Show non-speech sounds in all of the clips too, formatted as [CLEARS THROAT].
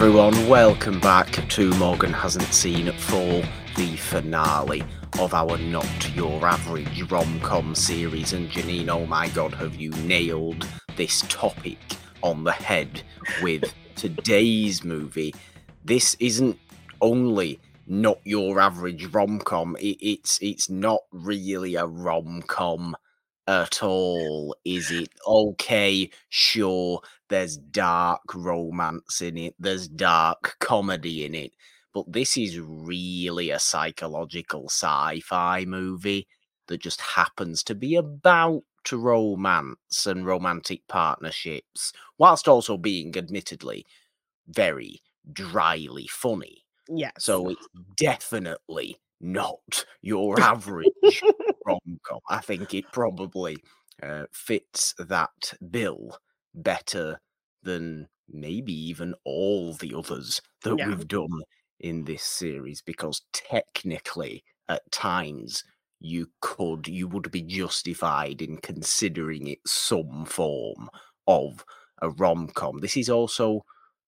everyone, welcome back to Morgan Hasn't Seen for the finale of our Not Your Average rom com series. And Jeannine, oh my god, have you nailed this topic on the head with [LAUGHS] today's movie? This isn't only not your average rom com, it, it's it's not really a rom com at all, is it? Okay, sure, there's dark romance in it, there's dark comedy in it, but this is really a psychological sci fi movie that just happens to be about romance and romantic partnerships, whilst also being admittedly very dryly funny. Yes. So it's definitely not your [LAUGHS] average rom com. I think it probably uh, fits that bill better than maybe even all the others that Yeah. we've done in this series because technically at times you could you would be justified in considering it some form of a rom-com this is also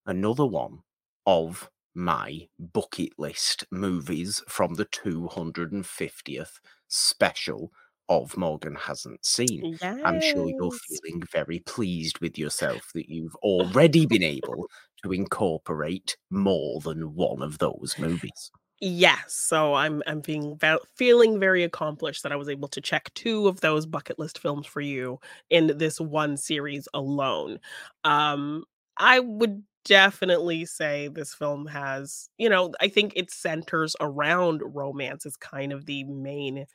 another one of my bucket list movies from the 250th special of Morgan Hasn't Seen. I'm sure you're feeling very pleased with yourself that you've [LAUGHS] already been able to incorporate more than one of those movies. Yes. So I'm I'm being feeling very accomplished that I was able to check two of those bucket list films for you in this one series alone. Um I would definitely say this film has, you know, I think it centers around romance is kind of the main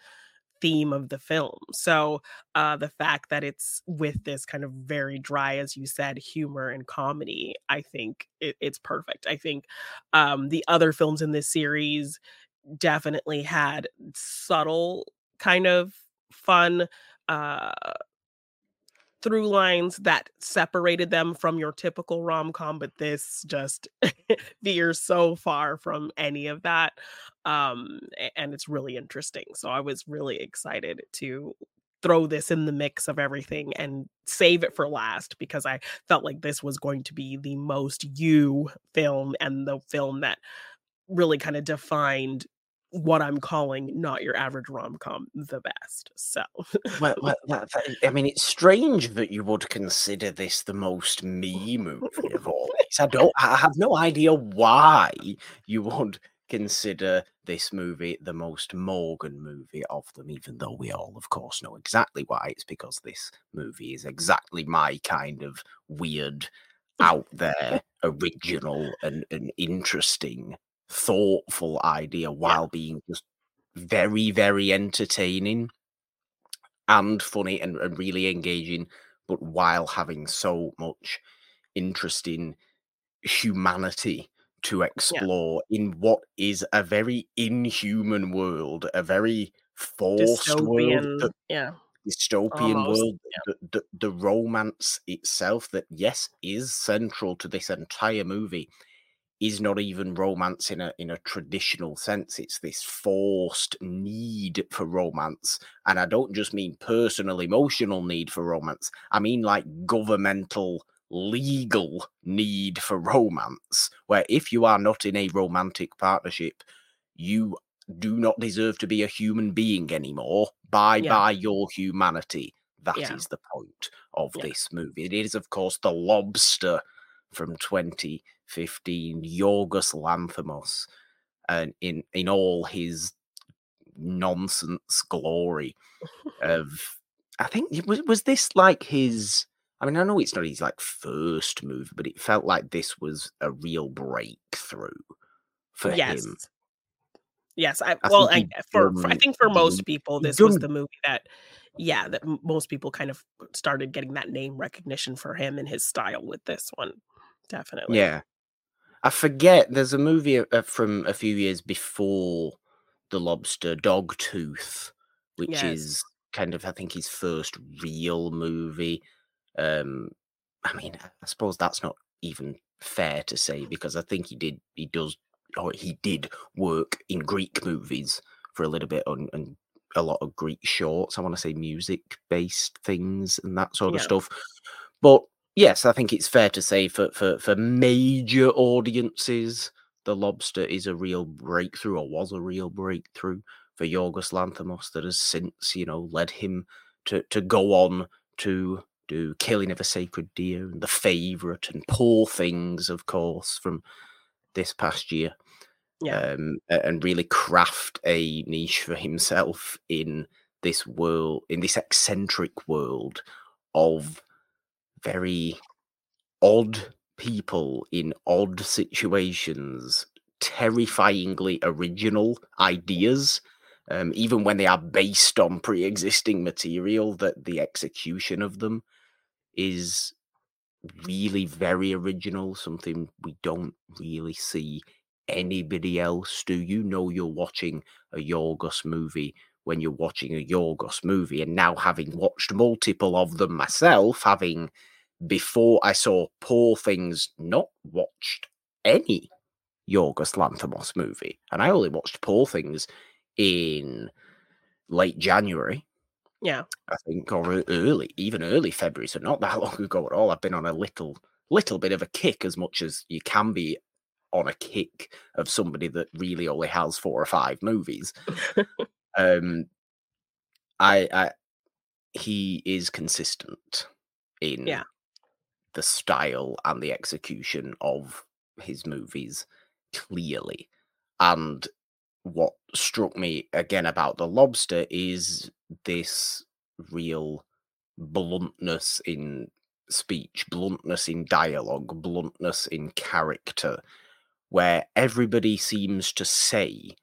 theme of the film. So, uh, the fact that it's with this kind of very dry, as you said, humor and comedy, I think it, it's perfect. I think um, the other films in this series definitely had subtle kind of fun uh through lines that separated them from your typical rom-com but this just [LAUGHS] veers so far from any of that um and it's really interesting so i was really excited to throw this in the mix of everything and save it for last because i felt like this was going to be the most you film and the film that really kind of defined what i'm calling not your average rom-com the best so Well, well [LAUGHS] that, that- I mean, it's strange that you would consider this the most me movie of all these. I don't, I have no idea why you would consider this movie the most Morgan movie of them, even though we all, of course, know exactly why. It's because this movie is exactly my kind of weird, [LAUGHS] out there, original, and, and interesting, thoughtful idea while being just very, very entertaining and funny and, and really engaging, but while having so much interesting humanity to explore in what is a very inhuman world, a very forced world, dystopian the yeah dystopian Almost, world, the, the, the romance itself that, yes, is central to this entire movie is not even romance in a in a traditional sense. It's this forced need for romance and i don't just mean personal emotional need for romance. I mean like governmental legal need for romance where if you are not in a romantic partnership you do not deserve to be a human being anymore bye Yeah. bye your humanity That is Yeah. the point of Yeah. this movie it is of course the lobster from 2015 yorgos lanthimos and in in all his nonsense glory [LAUGHS] of i think was was this like his i mean i know it's not his like first movie but it felt like this was a real breakthrough for yes him yes i, I well I, for, for i think for most people this was the movie that yeah that most people kind of started getting that name recognition for him and his style with this one definitely Yeah. I forget. There's a movie uh, from a few years before The Lobster, Dogtooth, which Yes. is kind of, I think, his first real movie. Um, I mean, I- suppose that's not even fair to say because I think he did, he does, or he did work in Greek movies for a little bit on, and a lot of Greek shorts. I want to say music based things and that sort of stuff. But yes, I think it's fair to say for for for major audiences, The Lobster is a real breakthrough, or was a real breakthrough for Yorgos Lanthimos that has since, you know, led him to to go on to do Killing of a Sacred Deer and The Favourite and Poor Things, of course, from this past year. Yeah. Um, and really craft a niche for himself in this world, in this eccentric world of very odd people in odd situations, terrifyingly original ideas. Um, even when they are based on pre-existing material, that the execution of them is really very original, something we don't really see anybody else do. You know, you're watching a Yorgos movie when you're watching a Yorgos movie, and now having watched multiple of them myself, having before I saw Poor Things, not watched any Yorgos Lanthimos movie, and I only watched Poor Things in late January. Yeah. I think, or early, even early February, so not that [LAUGHS] long ago at all. I've been on a little, little bit of a kick, as much as you can be on a kick of somebody that really only has four or five movies. [LAUGHS] um, I, I, he is consistent in Yeah. the style and the execution of his movies, clearly. And what struck me again about the lobster is this real bluntness in speech, bluntness in dialogue, bluntness in character, where everybody seems to say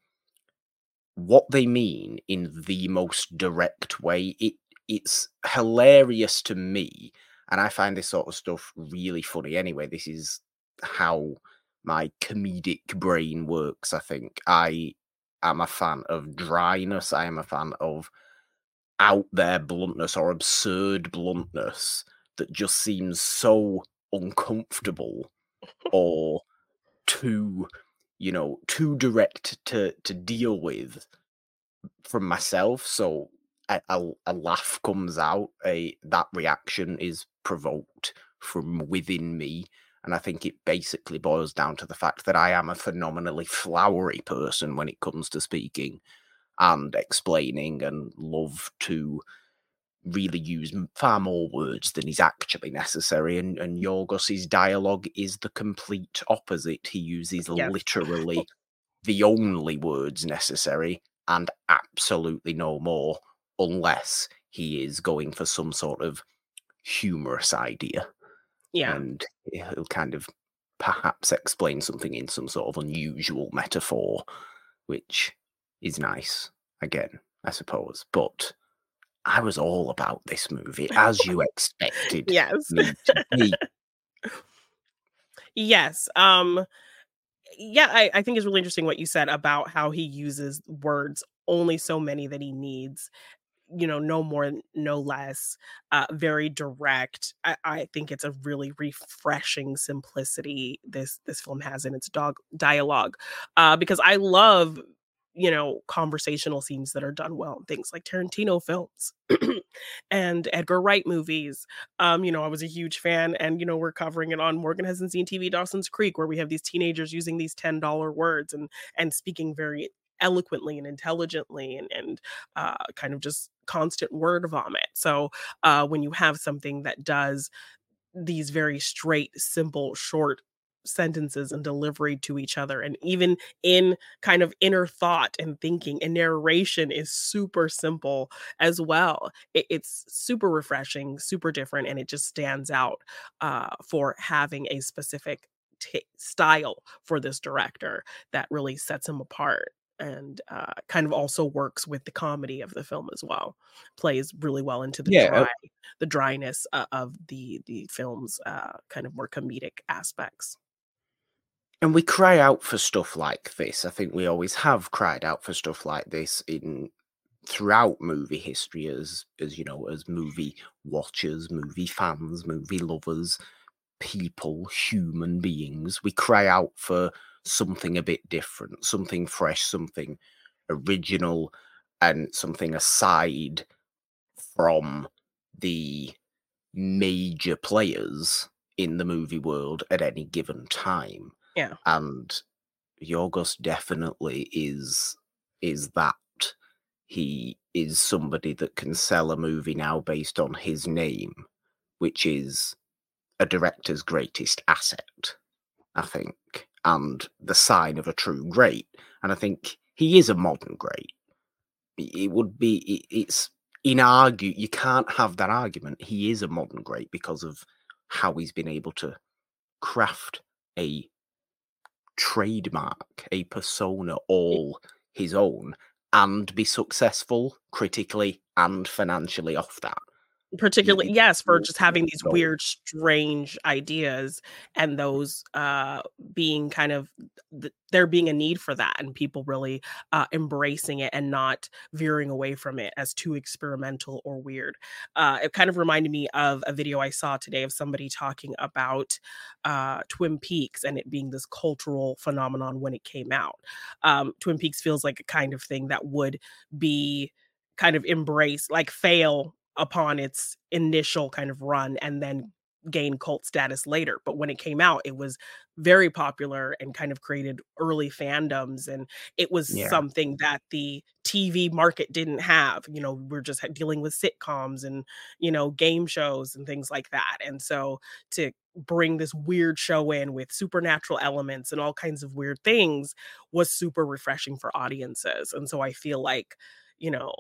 what they mean in the most direct way. It it's hilarious to me, and I find this sort of stuff really funny. Anyway, this is how my comedic brain works. I think I am a fan of dryness. I am a fan of out there bluntness or absurd bluntness that just seems so uncomfortable [LAUGHS] or too you know too direct to to deal with from myself so a, a, a laugh comes out a that reaction is provoked from within me and i think it basically boils down to the fact that i am a phenomenally flowery person when it comes to speaking and explaining and love to really use far more words than is actually necessary. And, and Yorgos's dialogue is the complete opposite. He uses literally [LAUGHS] the only words necessary and absolutely no more, unless he is going for some sort of humorous idea. Yeah. And he'll kind of perhaps explain something in some sort of unusual metaphor, which is nice, again, I suppose. But I was all about this movie, as you [LAUGHS] expected Yes. me to be. [LAUGHS] Yes. Um yeah, I, I think it's really interesting what you said about how he uses words only so many that he needs, you know, no more, no less, uh, very direct. I, I think it's a really refreshing simplicity this this film has in its dog dialogue. Uh, because I love, you know, conversational scenes that are done well things like Tarantino films [CLEARS THROAT] and Edgar Wright movies um, you know, I was a huge fan, and you know, we're covering it on Morgan hasn't seen TV Dawson's Creek, where we have these teenagers using these ten dollar words and and speaking very eloquently and intelligently and and uh, kind of just constant word vomit. So uh, when you have something that does these very straight, simple, short sentences and delivery to each other and even in kind of inner thought and thinking and narration is super simple as well it, it's super refreshing super different and it just stands out uh, for having a specific ta style for this director that really sets him apart and uh, kind of also works with the comedy of the film as well plays really well into the Yeah, dry the dryness uh, of the the film's uh, kind of more comedic aspects and we cry out for stuff like this. I think we always have cried out for stuff like this in throughout movie history as as you know as movie watchers movie fans movie lovers people human beings we cry out for something a bit different something fresh something original and something aside from the major players in the movie world at any given time. Yeah. And Yorgos definitely is is that. He is somebody that can sell a movie now based on his name, which is a director's greatest asset, I think, and the sign of a true great. And I think he is a modern great. It would be, it's inargue, you can't have that argument. He is a modern great because of how he's been able to craft a trademark, a persona all his own, and be successful critically and financially off that particularly yes for just having these weird strange ideas and those uh being kind of th- there being a need for that and people really uh embracing it and not veering away from it as too experimental or weird. Uh it kind of reminded me of a video i saw today of somebody talking about uh twin peaks and it being this cultural phenomenon when it came out. Um twin peaks feels like a kind of thing that would be kind of embrace like fail upon its initial kind of run and then mm. gain cult status later. But when it came out, it was very popular and kind of created early fandoms. And it was yeah. something that the TV market didn't have. You know, we're just dealing with sitcoms and, you know, game shows and things like that. And so to bring this weird show in with supernatural elements and all kinds of weird things was super refreshing for audiences. And so I feel like, you know,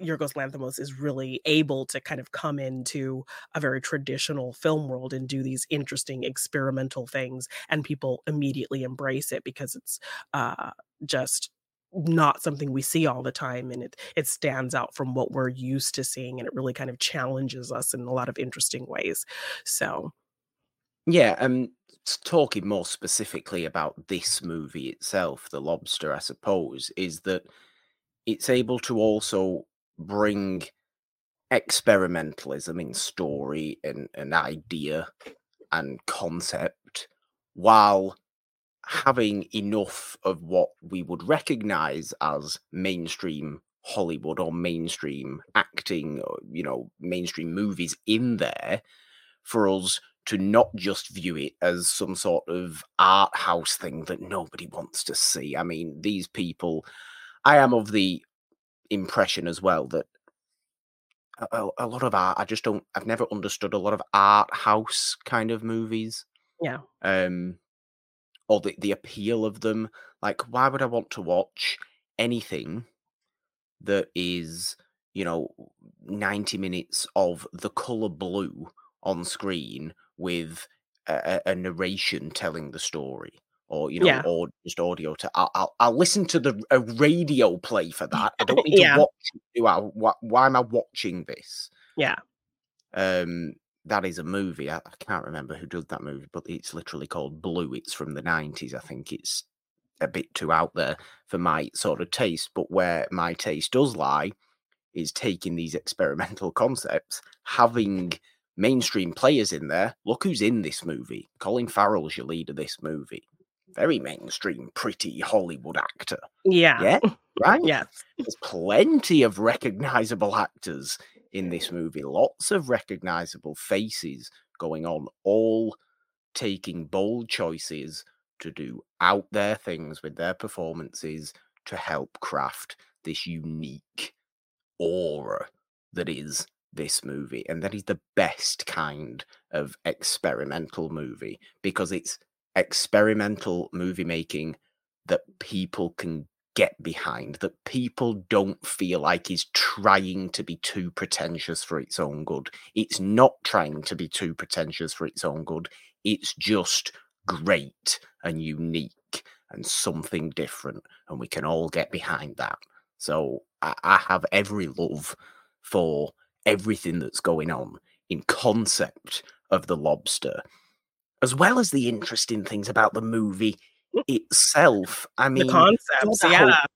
Yorgos Lanthimos is really able to kind of come into a very traditional film world and do these interesting experimental things, and people immediately embrace it because it's uh, just not something we see all the time and it it stands out from what we're used to seeing and it really kind of challenges us in a lot of interesting ways. So yeah um talking more specifically about this movie itself the lobster i suppose is that it's able to also bring experimentalism in story and an idea and concept while having enough of what we would recognize as mainstream Hollywood or mainstream acting, or, you know, mainstream movies in there for us to not just view it as some sort of art house thing that nobody wants to see. I mean, these people, I am of the impression as well that a, a, lot of art, I just don't, I've never understood a lot of art house kind of movies. Yeah. Um, or the, the appeal of them. Like, why would I want to watch anything that is, you know, 90 minutes of the color blue on screen with a, a narration telling the story? Or you know, yeah. or just audio. To I'll, I'll, I'll listen to the a radio play for that. I don't [LAUGHS] need yeah. to watch. Do I? Why, why am I watching this? Yeah. Um, that is a movie. I, I, can't remember who did that movie, but it's literally called Blue. It's from the nineties. I think it's a bit too out there for my sort of taste. But where my taste does lie is taking these experimental [LAUGHS] concepts, having mainstream players in there. Look who's in this movie. Colin Farrell's your lead of this movie very mainstream, pretty Hollywood actor. Yeah. Yeah. [LAUGHS] Right? yeah. There's plenty of recognizable actors in this movie, lots of recognizable faces going on, all taking bold choices to do out there things with their performances to help craft this unique aura that is this movie. And that is the best kind of experimental movie because it's experimental movie making that people can get behind, that people don't feel like is trying to be too pretentious for its own good. It's not trying to be too pretentious for its own good. It's just great and unique and something different. And we can all get behind that. So I, I have every love for everything that's going on in concept of the lobster as well as the interesting things about the movie mm. itself. I mean, the concepts, I yeah. Hope,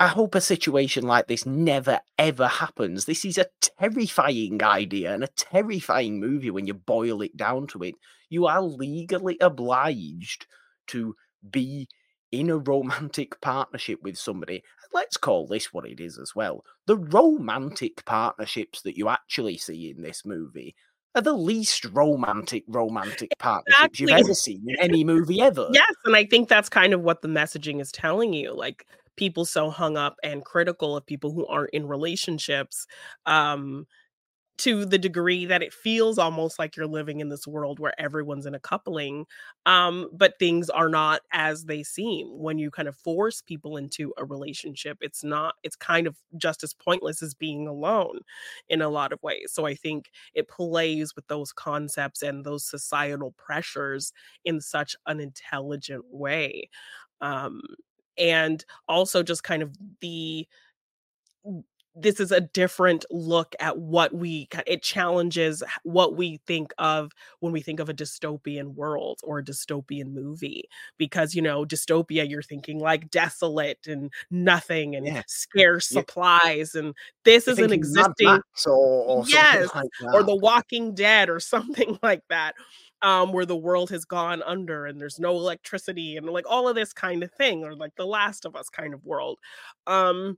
I hope a situation like this never ever happens. This is a terrifying idea and a terrifying movie when you boil it down to it. You are legally obliged to be in a romantic [LAUGHS] partnership with somebody, let's call this what it is as well. The romantic partnerships that you actually see in this movie are the least romantic romantic partnerships exactly. you've ever seen in any movie ever. Yes, and I think that's kind of what the messaging is telling you. Like people so hung up and critical of people who aren't in relationships um to the degree that it feels almost like you're living in this world where everyone's in a coupling um, but things are not as they seem. When you kind of force people into a relationship it's not it's kind of just as pointless as being alone in a lot of ways. So i think it plays with those concepts and those societal pressures in such an intelligent way um, and also just kind of the this is a different look at what we it challenges what we think of when we think of a dystopian world or a dystopian movie because you know dystopia you're thinking like desolate and nothing and yeah. scarce yeah. supplies and this you're is an existing or, or yes like or the walking dead or [LAUGHS] something like that um, where the world has gone under and there's no electricity and like all of this kind of thing, or like the Last of Us kind of world. Um,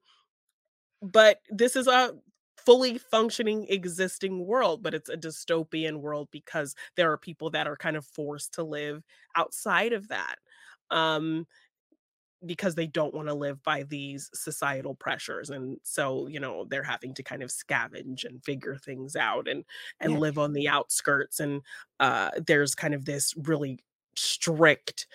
but this is a fully functioning existing world but it's a dystopian world because there are people that are kind of forced to live outside of that um because they don't want to live by these societal pressures and so you know they're having to kind of scavenge and figure things out and and yeah. live on the outskirts and uh there's kind of this really strict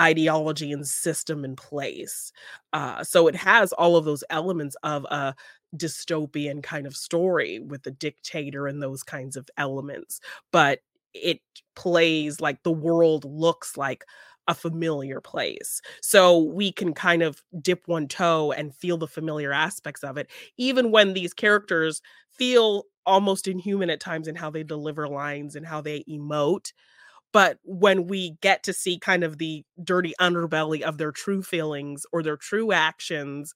ideology and system in place. Uh, so it has all of those elements of a dystopian kind of story with the dictator and those kinds of elements, but it plays like the world looks like a familiar place. So we can kind of dip one toe and feel the familiar aspects of it, even when these characters feel almost inhuman at times in how they deliver lines and how they emote but when we get to see kind of the dirty underbelly of their true feelings or their true actions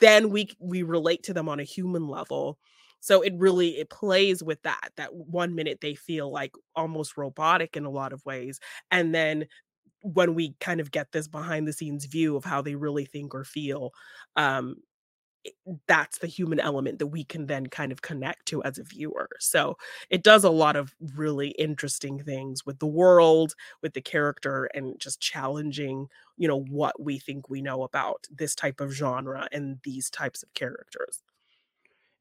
then we we relate to them on a human level. So it really it plays with that that one minute they feel like almost robotic in a lot of ways and then when we kind of get this behind the scenes view of how they really think or feel um that's the human element that we can then kind of connect to as a viewer. So it does a lot of really interesting things with the world, with the character, and just challenging, you know, what we think we know about this type of genre and these types of characters.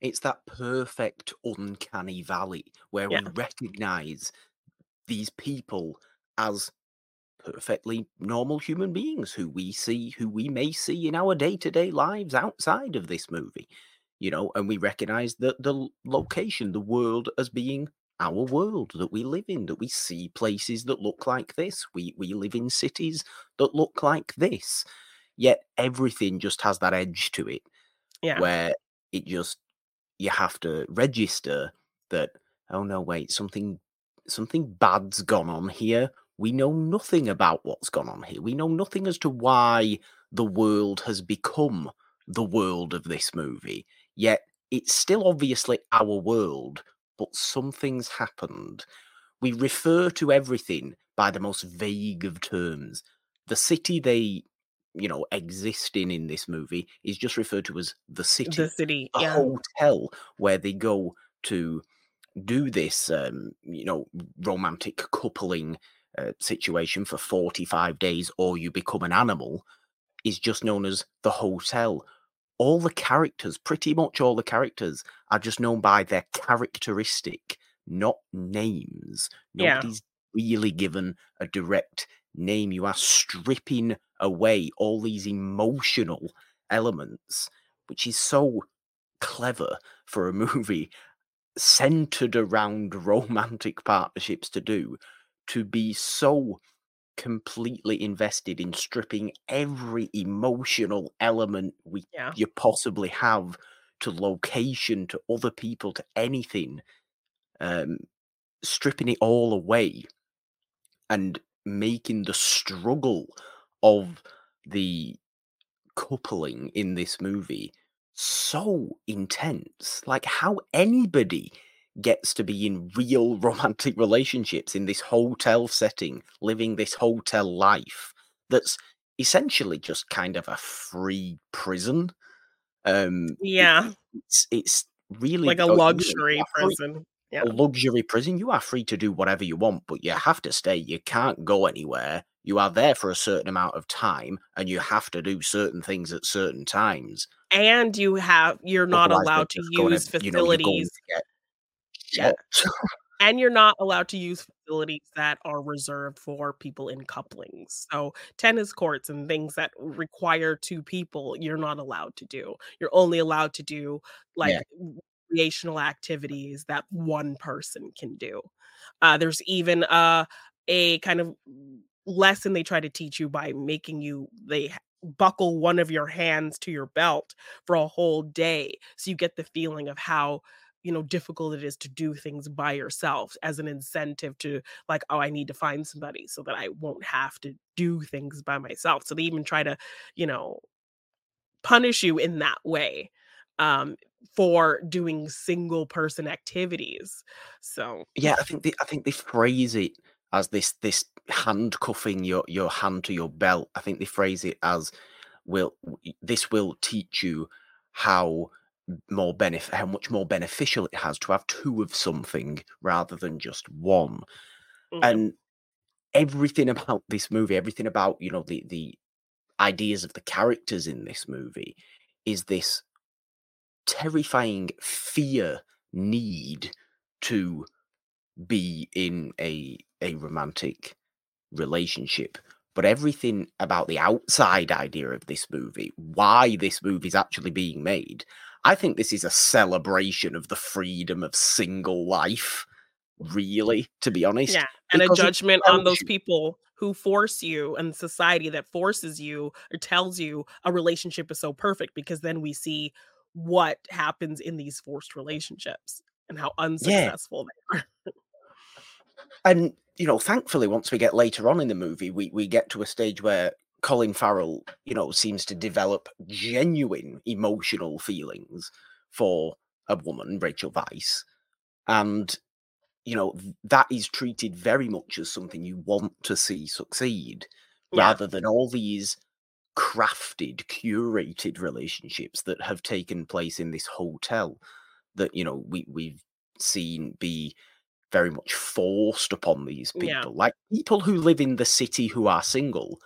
It's that perfect uncanny valley where yeah. we recognize these people as perfectly normal human beings who we see, who we may see in our day to day lives outside of this movie, you know, and we recognize that the location, the world as being our world that we live in, that we see places that look like this. We we live in cities that look like this. Yet everything just has that edge to it. Yeah. Where it just you have to register that, oh no, wait, something something bad's gone on here we know nothing about what's gone on here. We know nothing as to why the world has become the world of this movie. Yet it's still obviously our world, but something's happened. We refer to everything by the most vague of terms. The city they, you know, exist in in this movie is just referred to as the city. The city, a yeah. hotel where they go to do this, um, you know, romantic coupling uh, situation for 45 days or you become an animal is just known as the hotel. All the characters, pretty much all the characters, are just known by their characteristic, not names. Nobody's yeah. really given a direct name. You are stripping away all these emotional elements, which is so clever for a [LAUGHS] movie centered around romantic partnerships to do to be so completely invested in stripping every emotional element we yeah. you possibly have to location to other people to anything um stripping it all away and making the struggle of the coupling in this movie so intense like how anybody gets to be in real [LAUGHS] romantic relationships in this hotel setting, living this hotel life that's essentially just kind of a free prison. Um, yeah, it's it's really like a luxury prison. Yeah. A luxury prison. You are free to do whatever you want, but you have to stay. You can't go anywhere. You are there for a certain amount of time, and you have to do certain things at certain times. And you have you're not Otherwise, allowed to use facilities. You know, yeah. and you're not allowed to use facilities that are reserved for people in couplings. So tennis courts and things that require two people, you're not allowed to do. You're only allowed to do like yeah. recreational activities that one person can do. Uh, there's even uh, a kind of lesson they try to teach you by making you they buckle one of your hands to your belt for a whole day so you get the feeling of how you know difficult it is to do things by yourself as an incentive to like oh i need to find somebody so that i won't have to do things by myself. So they even try to you know punish you in that way um for doing single person activities. So yeah i think they, i think they phrase it as this this handcuffing your your hand to your belt. I think they phrase it as will this will teach you how more benefit how much more beneficial it has to have two of something rather than just one mm-hmm. and everything [LAUGHS] about this movie everything about you know the the ideas of the characters in this movie is this terrifying fear need to be in a a romantic relationship but everything about the outside idea of this movie why this movie is actually being made I think this is a celebration of the freedom of single life, really, to be honest. Yeah, and a judgment on those people who force you and society that forces you or tells you a relationship is so perfect because then we see what happens in these forced relationships and how unsuccessful yeah. they are. [LAUGHS] and you know, thankfully, once we get later on in the movie, we we get to a stage where Colin Farrell, you know, seems to develop genuine emotional feelings for a woman, Rachel Weisz. And, you know, that is treated very much as something you want to see succeed yeah. rather than all these crafted, curated relationships that have taken place in this hotel that, you know, we, we've seen be very much forced upon these people. Yeah. Like people who live in the city who are single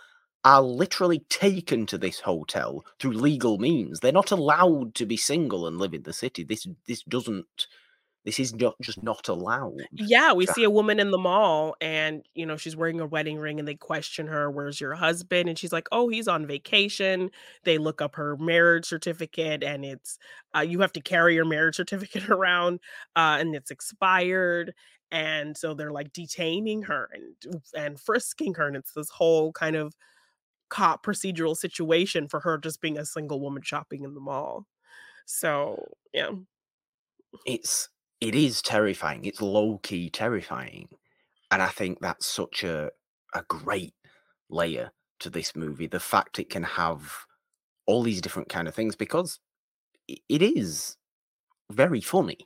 are literally taken to this hotel through legal means. They're not allowed to be single and live in the city. This this doesn't this is not just not allowed. Yeah, we see a woman in the mall and you know she's wearing a wedding ring and they question her, "Where's your husband?" and she's like, "Oh, he's on vacation." They look up her marriage certificate and it's uh, you have to carry your marriage certificate [LAUGHS] around uh, and it's expired and so they're like detaining her and and frisking her and it's this whole kind of cop procedural situation for her just being a single woman shopping in the mall. So, yeah. It's it is terrifying. It's low key terrifying. And I think that's such a a great layer to this movie. The fact it can have all these different kind of things because it is very funny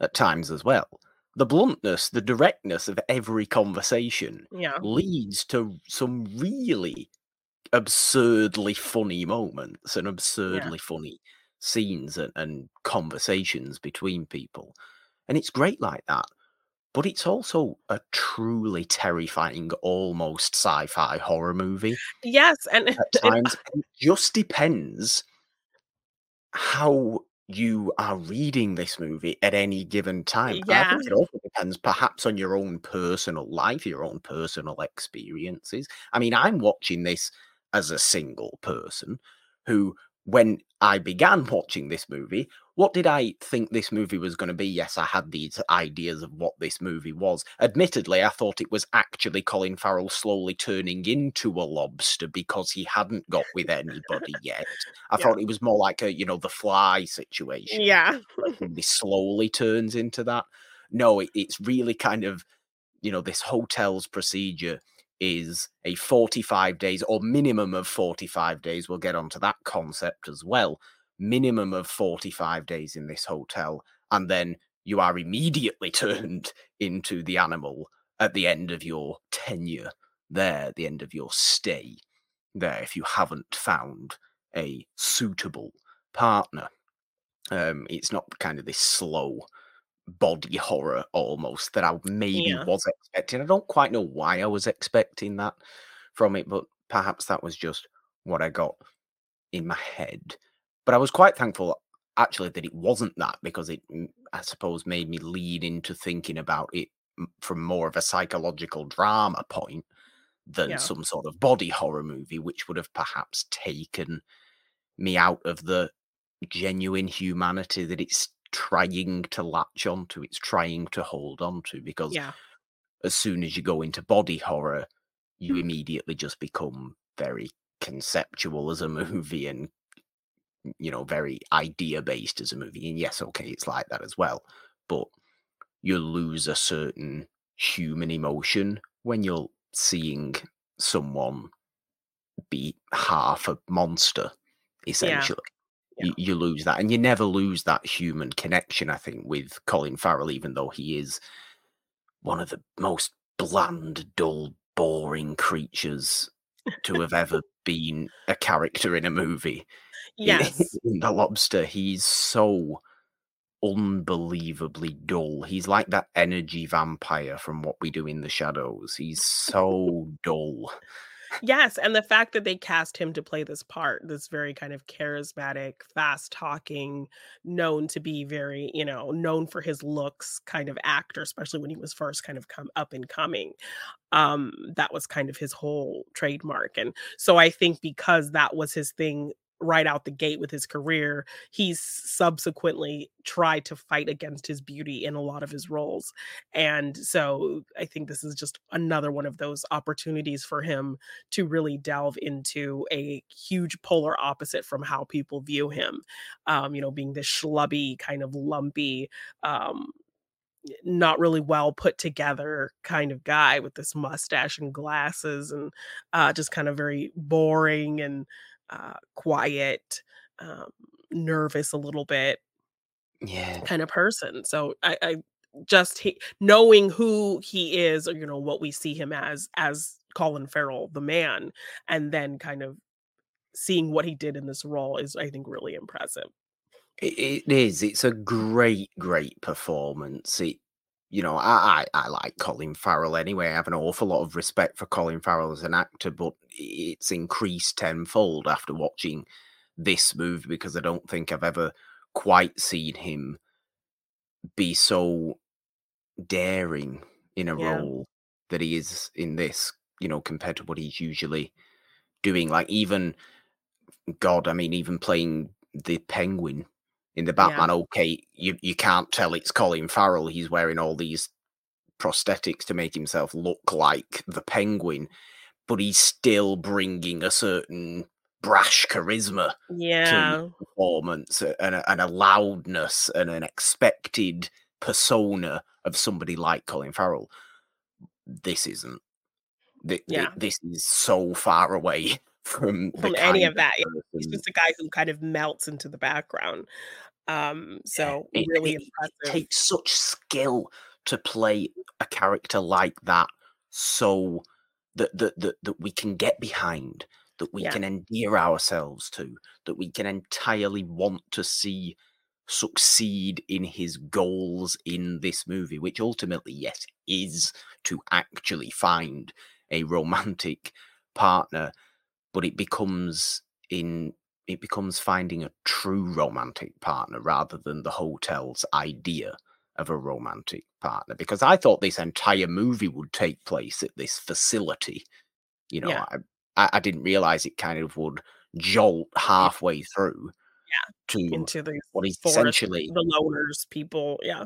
at times as well. The bluntness, the directness of every conversation yeah. leads to some really absurdly funny moments and absurdly yeah. funny scenes and, and conversations between people. And it's great like that. But it's also a truly terrifying, almost sci-fi horror movie. Yes, and at [LAUGHS] times it, it just depends how you are reading this movie at any given time. Yeah. I think it also depends perhaps on your own personal life, your own personal experiences. I mean, I'm watching this as a single person who when I began watching this movie, what did I think this movie was going to be? Yes, I had these ideas of what this movie was. Admittedly, I thought it was actually Colin Farrell slowly turning into a lobster because he hadn't got with anybody yet. I yeah. thought it was more like a, you know, the fly situation. Yeah. he slowly turns into that. No, it, it's really kind of, you know, this hotel's procedure is a 45 days or minimum of 45 days. We'll get onto that concept as well. Minimum of 45 days in this hotel. And then you are immediately [LAUGHS] turned into the animal at the end of your tenure there, the end of your stay. there if you haven't found a suitable partner. Um, it's not kind of this slow body horror almost that I maybe Yeah. was expecting. I don't quite know why I was expecting that from it, but perhaps that was just what I got in my head. But I was quite thankful actually that it wasn't that because it, mm, I suppose, made me lead into thinking about it from more of a psychological drama point than Yeah. some sort of body horror movie, which would have perhaps taken me out of the genuine humanity that it's trying to latch onto, it's trying to hold on to. Because Yeah. as soon as you go into body horror, you mm. immediately just become very conceptual as a [LAUGHS] movie and you know very idea based as a movie and yes okay it's like that as well but you lose a certain human emotion when you're seeing someone be half a monster essentially Yeah. You, you lose that and you never lose that human connection i think with colin farrell even though he is one of the most bland dull boring creatures to have ever [LAUGHS] been a character in a movie in- Yes. [LAUGHS] in the lobster he's so unbelievably dull he's like that energy vampire from what we do in the shadows he's so dull Yes, and the fact that they cast him to play this part, this very kind of charismatic, fast talking, known to be very, you know, known for his looks kind of actor, especially when he was first kind of come up and coming. Um, that was kind of his whole trademark. And so I think because that was his thing right out the gate with his career, he's subsequently tried to fight against his beauty in a lot of his roles. And so I think this is just another one of those opportunities for him to really delve into a huge polar opposite from how people view him. Um, you know, being this schlubby, kind of lumpy, um, not really well put together kind of guy with this mustache and glasses and uh, just kind of very boring and uh, quiet, um, nervous a little bit yeah kind of person. So I, I just he, knowing who he is, or you know what we see him as as Colin Farrell, the man, and then kind of seeing what he did in this role is, I think, really impressive. It, it is. It's a great, great performance. It, you know, I, I I like Colin Farrell anyway. I have an awful lot of respect for Colin Farrell as an actor, but it's increased tenfold after watching this movie because I don't think I've ever quite seen him be so daring in a Yeah. role that he is in this. You know, compared to what he's usually doing. Like even God, I mean, even playing the Penguin in the Yeah. Batman. Okay, you you can't tell it's Colin Farrell. He's wearing all these prosthetics to make himself look like the Penguin, but he's still bringing a certain brash charisma Yeah, performance uh, and a, and a loudness and an expected persona of somebody like Colin Farrell. This isn't. Th- th- Yeah. This is so far away [LAUGHS] from from any of that. yeah. He's just a guy who kind of melts into the background. Um, so It- really it- it takes such skill to play a character like that so that that that, that we can get behind that we Yeah. can endear ourselves to that we can entirely want to see succeed in his goals in this movie which ultimately yes is to actually find a romantic partner but it becomes in it becomes finding a true romantic partner rather than the hotel's idea of a romantic partner because i thought this entire movie would take place at this facility. You know Yeah. I, I didn't realize it kind of would jolt halfway through yeah. to into the what is forest, essentially the loners people. Yeah,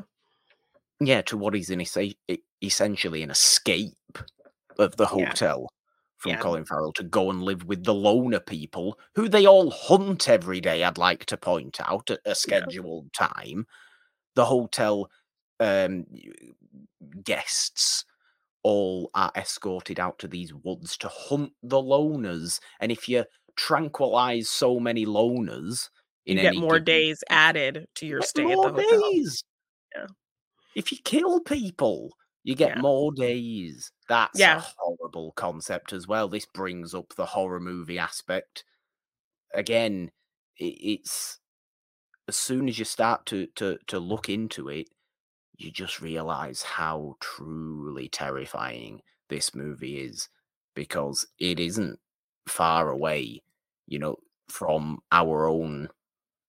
yeah to what is e- essentially an escape of the hotel from Yeah. Colin Farrell to go and live with the loner people who they all hunt every day. I'd like to point out at a scheduled time. The hotel um, guests all are escorted out to these woods to hunt the loners, and if you tranquilize so many loners in you get more given days added to your stay at the hotel. days. Yeah. If you kill people, You get Yeah. more days. That's Yeah. a horrible concept as well. This brings up the horror movie aspect. Again, it's as soon as you start to to to look into it, you just realize how truly terrifying this movie is because it isn't far away, you know, from our own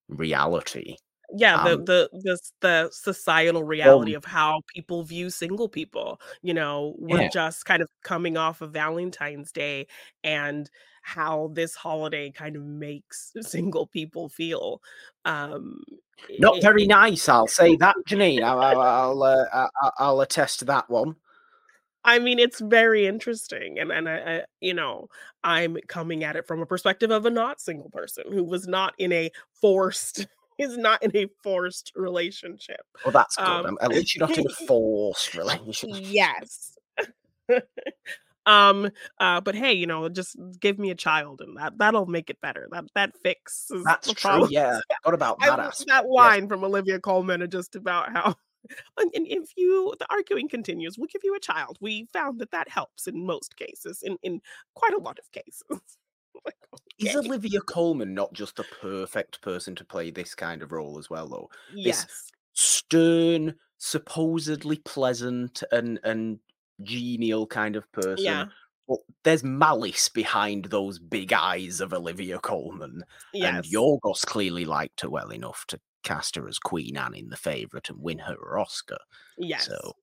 reality. Yeah, the Um, the the the societal reality um, of how people view single people, you know, we're yeah. just kind of coming off of Valentine's Day and how this holiday kind of makes [LAUGHS] single people feel. Um, Not it very it nice, I'll say that, Jeannine. I'll [LAUGHS] I'll I'll, uh, I'll attest to that one. I mean, it's very interesting, and and I I you know, I'm coming at it from a perspective of a not single person who was not in a forced is not in a forced relationship. Well, that's good. Um Um, at least you're not in a [LAUGHS] forced relationship. Yes. [LAUGHS] Um, uh, but hey, you know, just give me a child and that that'll make it better. That that fixes That's the true, problem. yeah. [LAUGHS] what about I that love that line from Olivia Colman and just about how and, and if you the arguing continues, we'll give you a child. We found that that helps in most cases, in in quite a lot of cases. [LAUGHS] like, Is. Olivia Colman not just the perfect person to play this kind of role as well, though? This Yes. stern, supposedly pleasant and and genial kind of person. Yeah. But there's malice behind those big eyes of Olivia Colman. And Yes. Yorgos clearly liked her well enough to cast her as Queen Anne in The Favourite and win her her Oscar. Yes. So,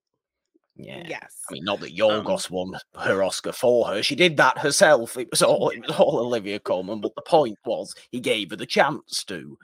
yeah. Yes. I mean, not that Um Yorgos won her Oscar for her. She did that herself. It was all it was all Olivia Colman. But the point was, he gave her the chance to.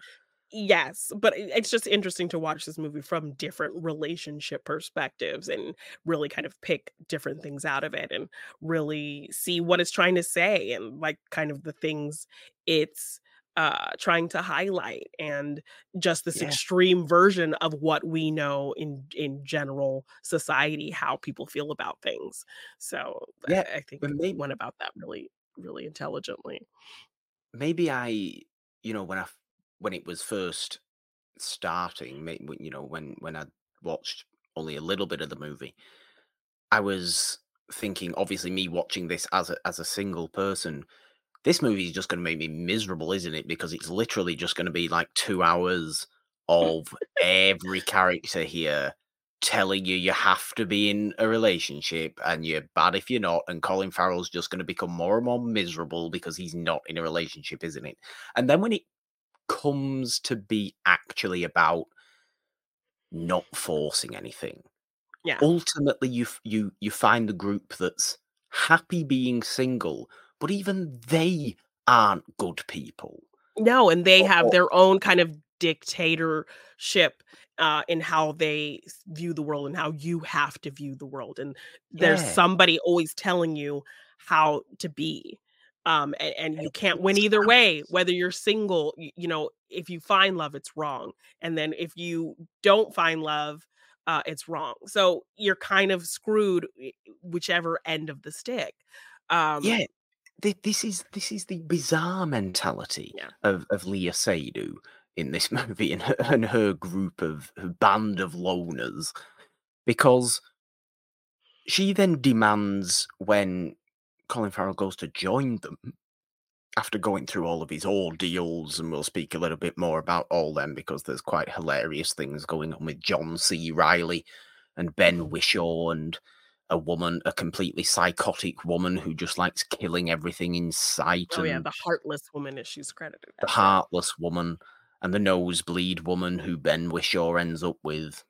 Yes, but it's just interesting to watch this movie from different relationship perspectives and really kind of pick different things out of it and really see what it's trying to say and like kind of the things it's uh trying to highlight and just this Yeah. extreme version of what we know in in general society how people feel about things. So I- Yeah, i think but maybe went about that really really intelligently. Maybe I, you know, when i when it was first starting, you know, when when I watched only a little bit of the movie, I was thinking, obviously, me watching this as a as a single person, this movie is just going to make me miserable, isn't it? Because it's literally just going to be like two hours [LAUGHS] of every character here telling you you have to be in a relationship and you're bad if you're not. And Colin Farrell's just going to become more and more miserable because he's not in a relationship, isn't it? And then when it comes to be actually about not forcing anything, yeah ultimately you you you find the group that's happy being single, but even they aren't good people. No, and they have their own kind of dictatorship uh, in how they view the world and how you have to view the world. And there's yeah, somebody always telling you how to be. Um, and, and you can't win either way, whether you're single, you, you know, if you find love, it's wrong. And then if you don't find love, uh, it's wrong. So you're kind of screwed whichever end of the stick. Um, yeah. Thi- This is this is the bizarre mentality yeah. of of Léa Seydoux in this [LAUGHS] movie and her, and her group of her band of loners because she then demands when Colin Farrell goes to join them after going through all of his ordeals, and we'll speak a little bit more about all them because there's quite hilarious things going on with John C. Reilly and Ben mm-hmm. Whishaw and a woman, a completely psychotic woman who just likes killing everything in sight, Oh yeah, the heartless woman as she's credited the. Heartless woman and the nosebleed woman who Ben Whishaw ends up with.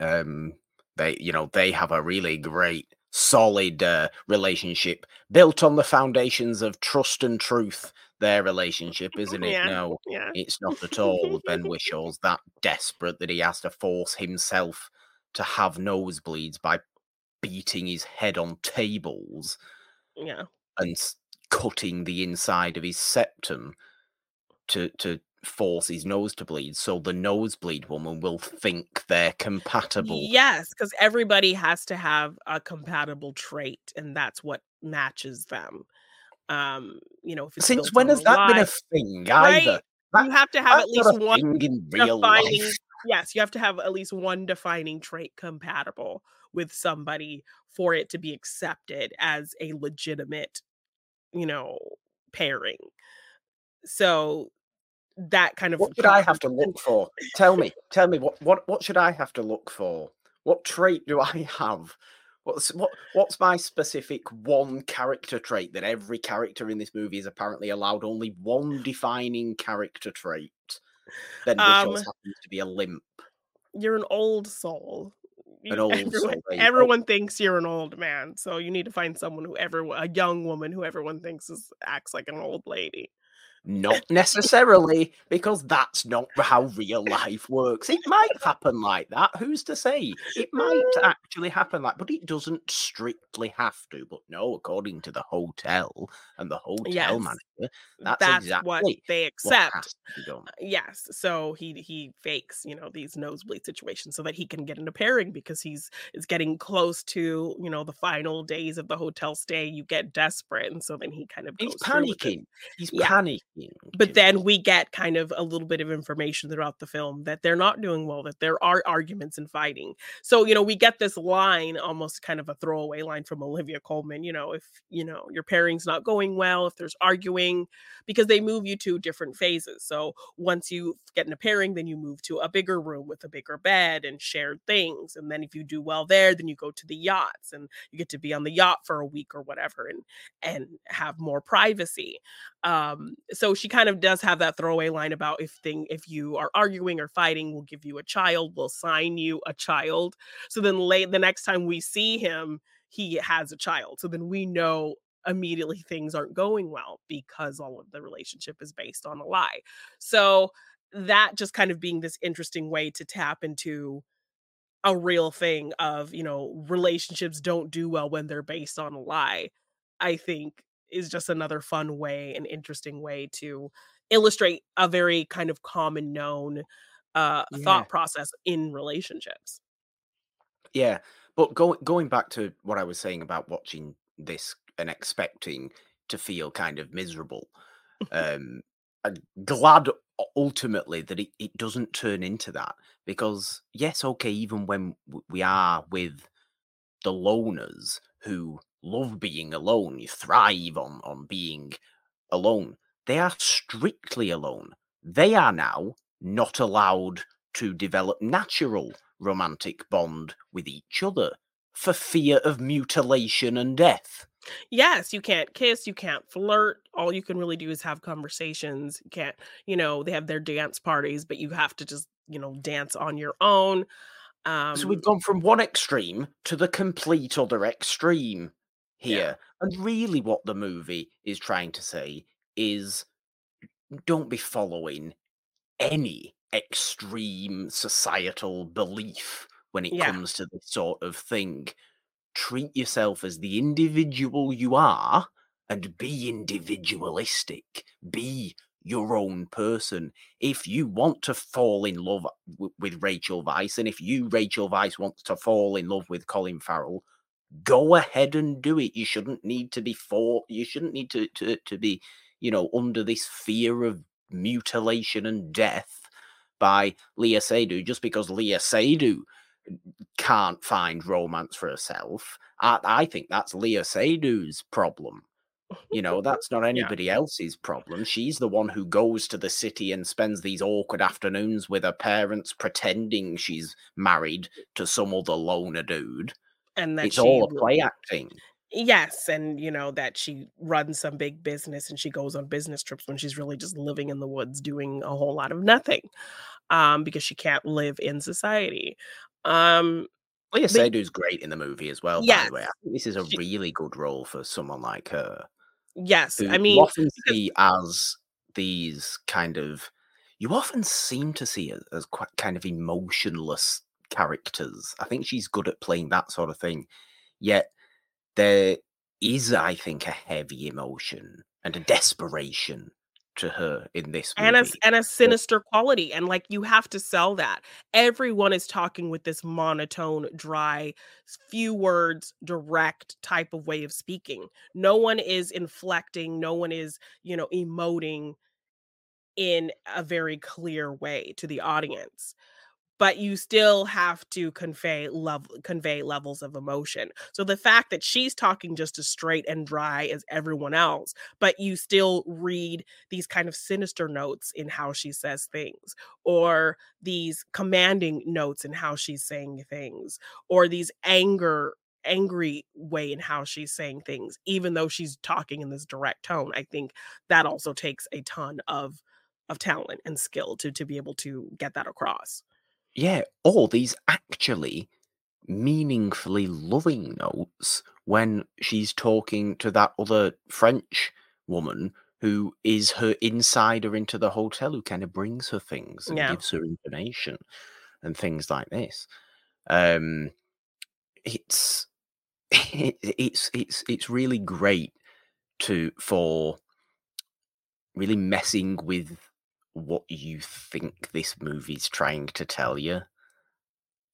Um, they, you know, they have a really great, solid uh, relationship built on the foundations of trust and truth. Their relationship, [LAUGHS] isn't it? Yeah, No, yeah. it's not at [LAUGHS] all. Ben Whishaw's that desperate that he has to force himself to have nosebleeds by beating his head on tables Yeah. and cutting the inside of his septum to to force his nose to bleed so the nosebleed woman will think they're compatible Yes, because everybody has to have a compatible trait, and that's what matches them. Um, you know, if it's since when has that been a thing right? either that, You have to have at least one defining life yes, you have to have at least one defining trait compatible with somebody for it to be accepted as a legitimate, you know, pairing. So that kind of what should I have to look for? Tell me, tell me what what what should I have to look for? What trait do I have? What's what what's my specific one character trait that every character in this movie is apparently allowed only one defining character trait? Then which um, happens to be a limp. You're an old soul. An [LAUGHS] old everyone, soul. Oh everyone thinks you're an old man, so you need to find someone who ever a young woman who everyone thinks is acts like an old lady. Not necessarily, because that's not how real life works. It might happen like that. Who's to say? It might actually happen like, but it doesn't strictly have to. But no, according to the hotel and the hotel yes, manager, that's, that's exactly what they accept. What uh, yes, so he he fakes, you know, these nosebleed situations so that he can get into pairing because he's is getting close to you know the final days of the hotel stay. You get desperate, and so then he kind of he's panicking. He's yeah. panicking but then we get kind of a little bit of information throughout the film that they're not doing well, that there are arguments and fighting. So, you know, we get this line, almost kind of a throwaway line from Olivia Colman, you know, if, you know, your pairing's not going well, if there's arguing, because they move you to different phases. So once you get in a pairing, then you move to a bigger room with a bigger bed and shared things. And then if you do well there, then you go to the yachts and you get to be on the yacht for a week or whatever and and have more privacy. Um, so she kind of does have that throwaway line about if thing if you are arguing or fighting, we'll give you a child, we'll sign you a child. So then late the next time we see him, he has a child. So then we know immediately things aren't going well because all of the relationship is based on a lie. So that just kind of being this interesting way to tap into a real thing of, you know, relationships don't do well when they're based on a lie. I think is just another fun way and interesting way to illustrate a very kind of common known uh, yeah. thought process in relationships. Yeah, but going going back to what I was saying about watching this and expecting to feel kind of miserable, [LAUGHS] um, I'm glad ultimately that it, it doesn't turn into that because yes, okay, even when we are with the loners who love being alone, you thrive on on being alone. They are strictly alone. They are now not allowed to develop natural romantic bond with each other for fear of mutilation and death. Yes, you can't kiss, you can't flirt. All you can really do is have conversations. You can't, you know, they have their dance parties, but you have to just, you know, dance on your own. Um, so we've gone from one extreme to the complete other extreme here. Yeah. And really, what the movie is trying to say is don't be following any extreme societal belief when it yeah. comes to this sort of thing. Treat yourself as the individual you are and be individualistic. Be your own person. If you want to fall in love w- with Rachel Weisz, and if you, Rachel Weisz, wants to fall in love with Colin Farrell, go ahead and do it. You shouldn't need to be for you shouldn't need to to, to be, you know, under this fear of mutilation and death by Léa Seydoux just because Léa Seydoux can't find romance for herself. I, I think that's Léa Seydoux's problem. You know, [LAUGHS] that's not anybody yeah. else's problem. She's the one who goes to the city and spends these awkward afternoons with her parents pretending she's married to some other loner dude and that it's all a play acting. Yes, and you know that she runs some big business and she goes on business trips when she's really just living in the woods doing a whole lot of nothing, um, because she can't live in society. Um, Léa Seydoux's great in the movie as well. Yes, by the way, I think this is a she, really good role for someone like her. Yes, I mean, you often see as these kind of, you often seem to see as, as quite kind of emotionless characters. I think she's good at playing that sort of thing. Yet there is, I think, a heavy emotion and a desperation to her in this movie. and a and a sinister quality and like you have to sell that everyone is talking with this monotone dry few words direct type of way of speaking no one is inflecting no one is you know emoting in a very clear way to the audience but you still have to convey love convey levels of emotion. So the fact that she's talking just as straight and dry as everyone else, but you still read these kind of sinister notes in how she says things, or these commanding notes in how she's saying things, or these anger angry way in how she's saying things even though she's talking in this direct tone i think that also takes a ton of of talent and skill to to be able to get that across yeah, or these actually meaningfully loving notes when she's talking to that other French woman who is her insider into the hotel who kind of brings her things and yeah gives her information and things like this. Um it's [LAUGHS] it's it's it's really great to for really messing with what you think this movie's trying to tell you.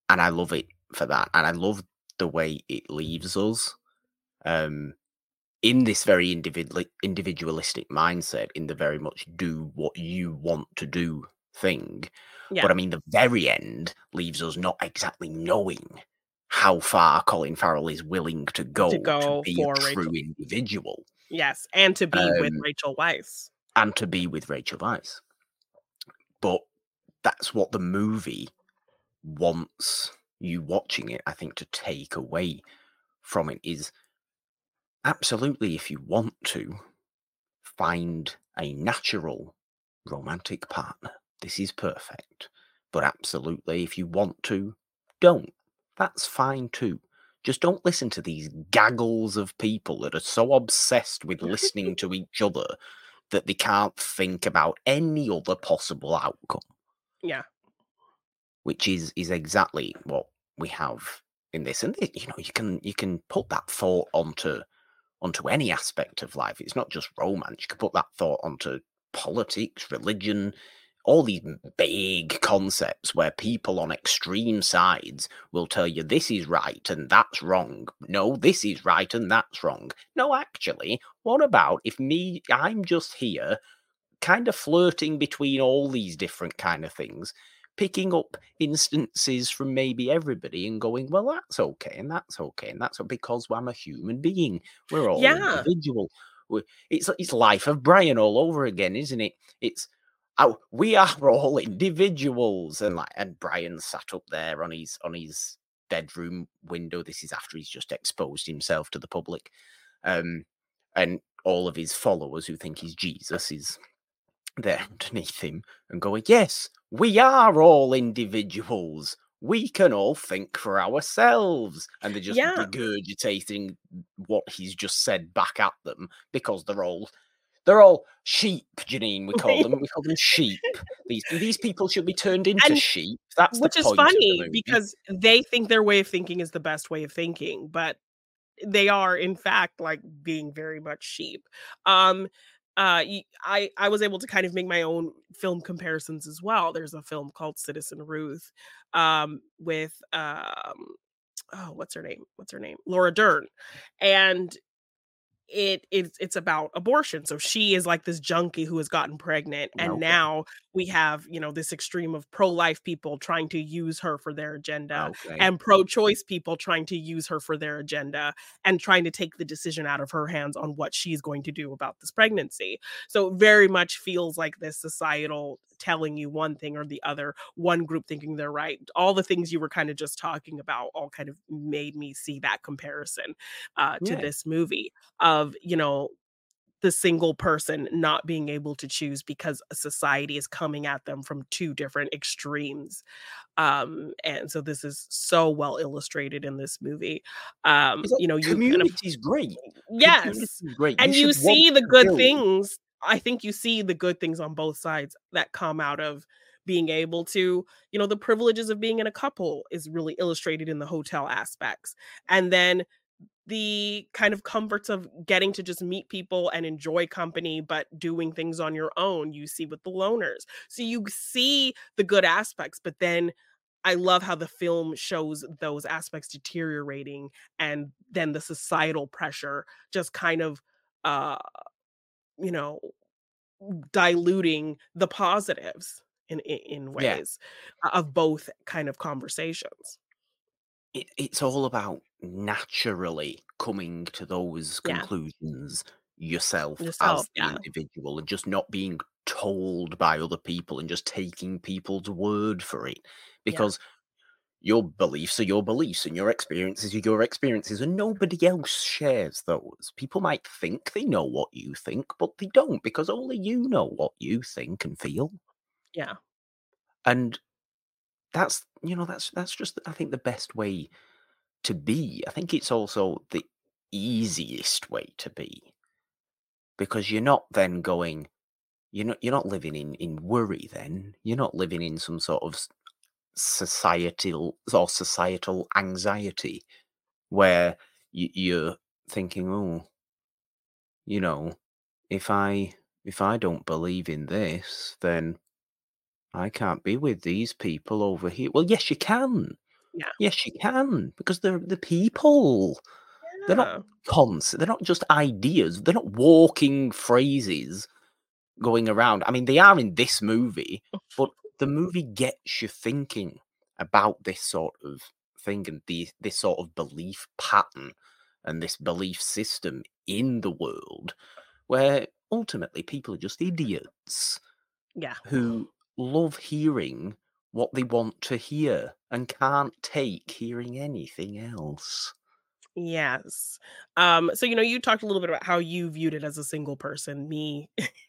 And I love it for that. And I love the way it leaves us um, in this very individual individualistic mindset, in the very much do what you want to do thing. yeah But I mean, the very end leaves us not exactly knowing how far Colin Farrell is willing to to go to go be for a true rachel individual yes and to be with um, rachel weisz and to be with Rachel Weisz. But that's what the movie wants you watching it, I think, to take away from it is absolutely if you want to find a natural romantic partner, this is perfect. But absolutely, if you want to, don't. That's fine too. Just don't listen to these gaggles of people that are so obsessed with [LAUGHS] listening to each other that they can't think about any other possible outcome. Yeah. Which is is exactly what we have in this and you know you can you can put that thought onto onto any aspect of life. It's not just romance you can put that thought onto politics religion all these big concepts where people on extreme sides will tell you this is right and that's wrong. No this is right and that's wrong. No actually what about if me i'm just here kind of flirting between all these different kind of things picking up instances from maybe everybody and going well that's okay and that's okay and that's because i'm a human being. We're all yeah. individual. It's it's life of brian all over again isn't it? It's oh we are all [LAUGHS] individuals and like and brian sat up there on his on his bedroom window this is after he's just exposed himself to the public um and all of his followers who think he's jesus is there [LAUGHS] underneath him and going, Yes, we are all individuals. We can all think for ourselves. And they're just yeah regurgitating what he's just said back at them because they're all they're all sheep, Jeannine, we call them. [LAUGHS] We call them sheep. These these people should be turned into and sheep. That's which is of the funny because they think their way of thinking is the best way of thinking but they are in fact like being very much sheep um uh i i was able to kind of make my own film comparisons as well there's a film called citizen ruth um with um oh what's her name what's her name laura dern and it it's it's about abortion. So she is like this junkie who has gotten pregnant and Okay. now we have, you know, this extreme of pro-life people trying to use her for their agenda Okay. and pro-choice people trying to use her for their agenda and trying to take the decision out of her hands on what she's going to do about this pregnancy. So it very much feels like this societal telling you one thing or the other, one group thinking they're right. All the things you were kind of just talking about all kind of made me see that comparison uh, to Yeah. this movie of, you know, the single person not being able to choose because society is coming at them from two different extremes um and so this is so well illustrated in this movie um you know you community's great. yes Community's great. and you want see the good build- things i think you see the good things on both sides that come out of being able to you know the privileges of being in a couple is really illustrated in the hotel aspects and then the kind of comforts of getting to just meet people and enjoy company but doing things on your own you see with the loners so you see the good aspects but then I love how the film shows those aspects deteriorating and then the societal pressure just kind of uh you know diluting the positives in in, in ways uh, of both kind of conversations. It, it's all about naturally coming to those Yeah. conclusions yourself Yourself, as the yeah. individual and just not being told by other people and just taking people's word for it. Because your beliefs are your beliefs and your experiences are your experiences and nobody else shares those. People might think they know what you think, but they don't because only you know what you think and feel. Yeah. and that's you know that's that's just i think the best way to be. I think it's also the easiest way to be because you're not then going you're not you're not living in in worry then. You're not living in some sort of societal or societal anxiety where you, you're thinking oh you know if i if i don't believe in this then I can't be with these people over here. Well, yes, you can. Yeah. Yes, you can because they're the people. They're not cons. They're not just ideas. They're not walking phrases going around. I mean, they are in this movie, but the movie gets you thinking about this sort of thing and the this sort of belief pattern and this belief system in the world, where ultimately people are just [LAUGHS] idiots Yeah. who love hearing what they want to hear and can't take hearing anything else. Yes. Um, so you know, you talked a little bit about how you viewed it as a single person, me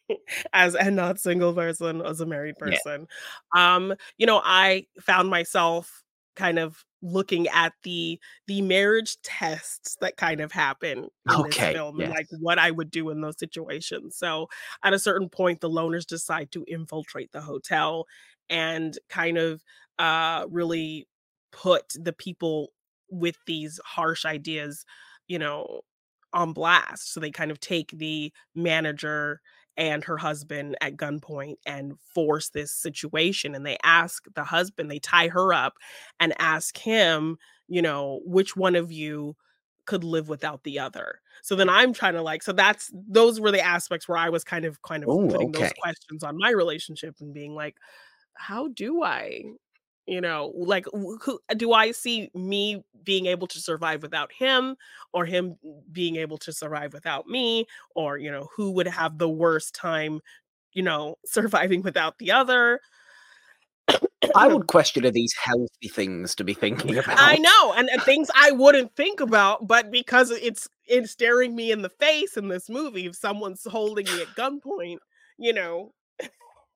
[LAUGHS] as a not single person, as a married Yeah. person. Um, you know, I found myself kind of looking at the the marriage tests that kind of happen in this Okay, film and yes. like what I would do in those situations. So at a certain point, the loners decide to infiltrate the hotel and kind of uh really put the people with these harsh ideas, you know, on blast. So they kind of take the manager and her husband at gunpoint and force this situation. And they ask the husband, they tie her up and ask him, you know, which one of you could live without the other. So then I'm trying to like, so that's those were the aspects where I was kind of kind of Oh, putting those questions on my relationship and being like, how do I? You know, like, who do I see me being able to survive without him, or him being able to survive without me, or you know, who would have the worst time, you know, [LAUGHS] surviving without the other? I [CLEARS THROAT] would question are these healthy things to be thinking [LAUGHS] about? I know, and, and things I wouldn't think about, but because it's it's staring me in the face in this movie, if someone's holding me at gunpoint, you know,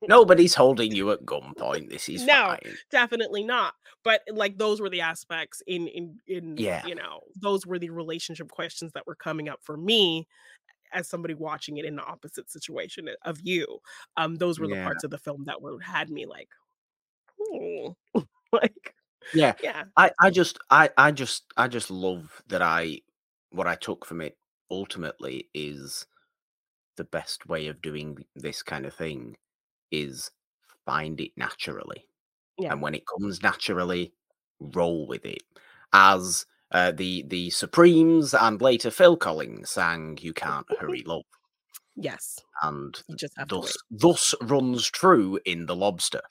Nobody's holding you at gunpoint. This is No. fine. definitely not. But like those were the aspects in in in Yeah. you know, those were the relationship questions that were coming up for me as somebody watching it in the opposite situation of you. Um, those were the Yeah. parts of the film that were had me like, "Hmm." [LAUGHS] like Yeah. yeah, I, I just I, I just I just love that I what I took from it ultimately is the best way of doing this kind of thing is find it naturally. Yeah. And when it comes naturally, roll with it. As uh, the the Supremes and later Phil Collins sang You Can't Hurry [LAUGHS] Love. yes, And you just have thus thus runs true in the lobster.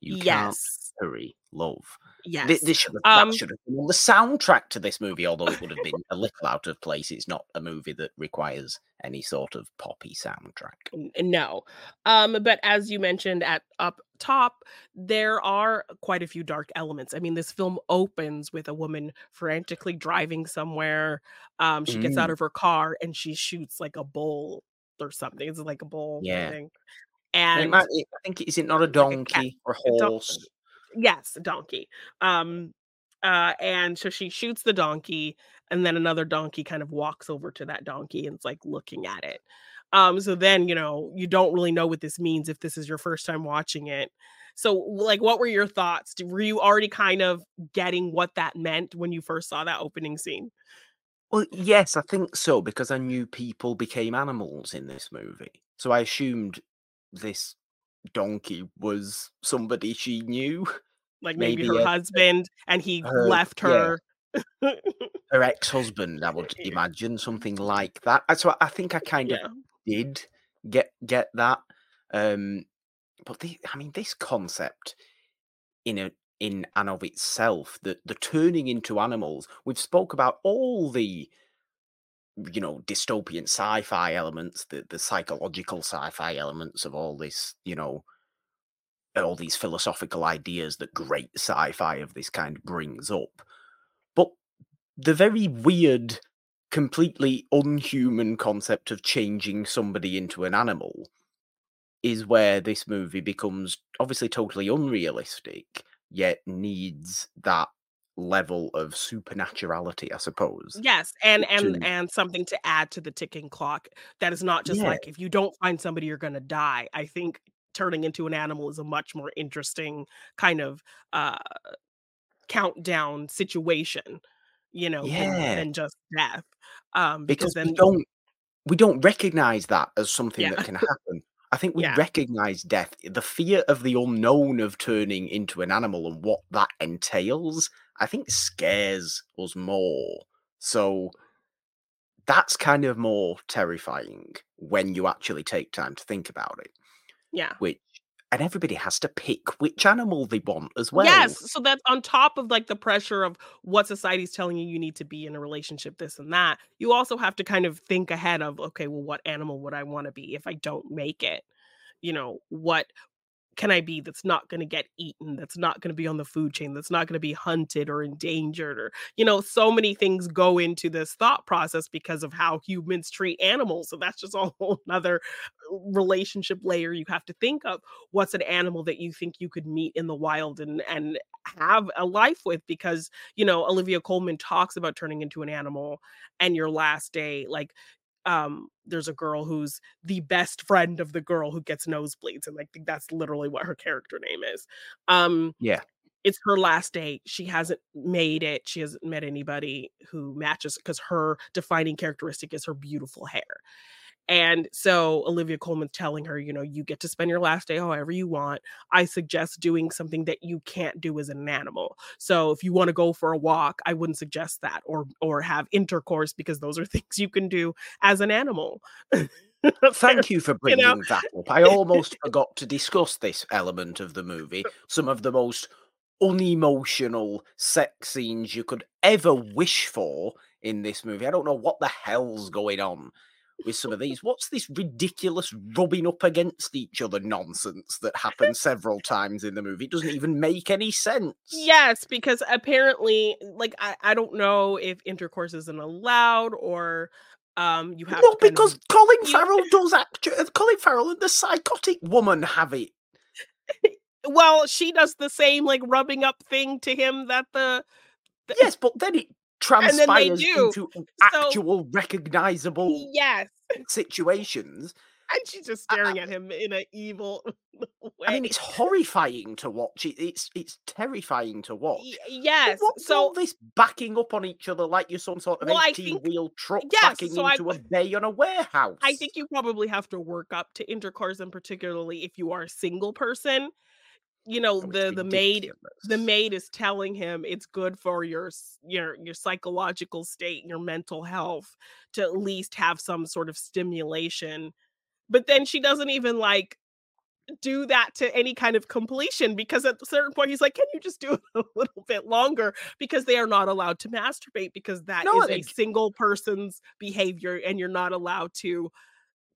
You can't hurry love. Yes. Thi- This should have, Um, that should have been on the soundtrack to this movie, although it would have been a little out of place. It's not a movie that requires any sort of poppy soundtrack. No um but as you mentioned at up top there are quite a few dark elements i mean this film opens with a woman frantically driving somewhere um she gets out Mm. of her car and she shoots like a bull or something it's like a bull Yeah. think. And it might, it, I think is it not a like a cat- donkey or a horse? Yes donkey um uh and so she shoots the donkey and then another donkey kind of walks over to that donkey and it's like looking at it um so then you know you don't really know what this means if this is your first time watching it so like what were your thoughts? Were you already kind of getting what that meant when you first saw that opening scene? Well, yes, I think so because I knew people became animals in this movie, so I assumed this donkey was somebody she knew, like maybe, Maybe her a- husband and he her- left yeah. her her [LAUGHS] ex-husband. I would imagine something like that. So I think I kind of did get get that. Um, but the, I mean, this concept in a in and of itself, the the turning into animals. We've spoke about all the you know dystopian sci-fi elements, the the psychological sci-fi elements of all this, you know, all these philosophical ideas that great sci-fi of this kind brings up. But the very weird, completely unhuman concept of changing somebody into an animal is where this movie becomes obviously totally unrealistic, yet needs that level of supernaturality, I suppose. Yes, and and To and something to add to the ticking clock that is not just yeah, like if you don't find somebody you're going to die. I think turning into an animal is a much more interesting kind of uh countdown situation, you know, than yeah, than just death. Um because because we then don't we don't recognize that as something yeah, that can happen. I think we yeah. recognize death, the fear of the unknown of turning into an animal and what that entails, I think scares us more. So that's kind of more terrifying when you actually take time to think about it. Yeah. Which and everybody has to pick which animal they want as well. Yes, so that's on top of, like, the pressure of what society's telling you you need to be in a relationship, this and that, you also have to kind of think ahead of, "Okay, well, what animal would I wanna be if I don't make it?" You know, "What can I be that's not gonna get eaten, that's not gonna be on the food chain, that's not gonna be hunted or endangered?" Or, you know, so many things go into this thought process because of how humans treat animals, so that's just a whole [LAUGHS] 'nother uh, relationship layer you have to think of. What's an animal that you think you could meet in the wild and and have a life with? Because, you know, Olivia Colman talks about turning into an animal and your last day, like, um, there's a girl who's the best friend of the girl who gets nosebleeds, and like that's literally what her character name is. Um, Yeah. it's her last date She hasn't made it. She hasn't met anybody who matches because her defining characteristic is her beautiful hair. And so Olivia Colman's telling her, you know, you get to spend your last day however you want. I suggest doing something that you can't do as an animal. So if you want to go for a walk, I wouldn't suggest that or or have intercourse because those are [LAUGHS] things you can do as an animal. [LAUGHS] Thank you for you know. bringing that up. I [LAUGHS] almost forgot to discuss this element of the movie. Uh. Some of the most unemotional sex scenes you could ever wish for in this movie. I don't know what the hell's going on with some of these. What's this ridiculous rubbing up against each other nonsense that happens [LAUGHS] several times in the movie? It doesn't even make any sense. Yes, because apparently, like I, I don't know if intercourse isn't allowed or um you have No, to kind of because Colin Farrell does actually. Colin Farrell and the psychotic woman have it. [LAUGHS] well, she does the same like rubbing up thing to him that the, the Yes, but then it and then they transpires into So actual recognizable yes. situations. And she's just I, I, staring at him in an evil [LAUGHS] I mean, it's horrifying to watch. It, it's it's terrifying to watch. Y- yes. what's all So this backing up on each other like you're some sort of well, eighteen think wheel truck yes. backing So into a bay on a warehouse? I think you probably have to work up to intercourse, and particularly if you are a single person. You know, the the maid the maid is telling him it's good for your your your psychological state, your mental health to at least have some sort of stimulation. But then she doesn't even like do that to any kind of completion because at a certain point he's like, "Can you just do it [LAUGHS] a little bit longer?" Because they are not allowed to masturbate because that No, is a single person's behavior and you're not allowed to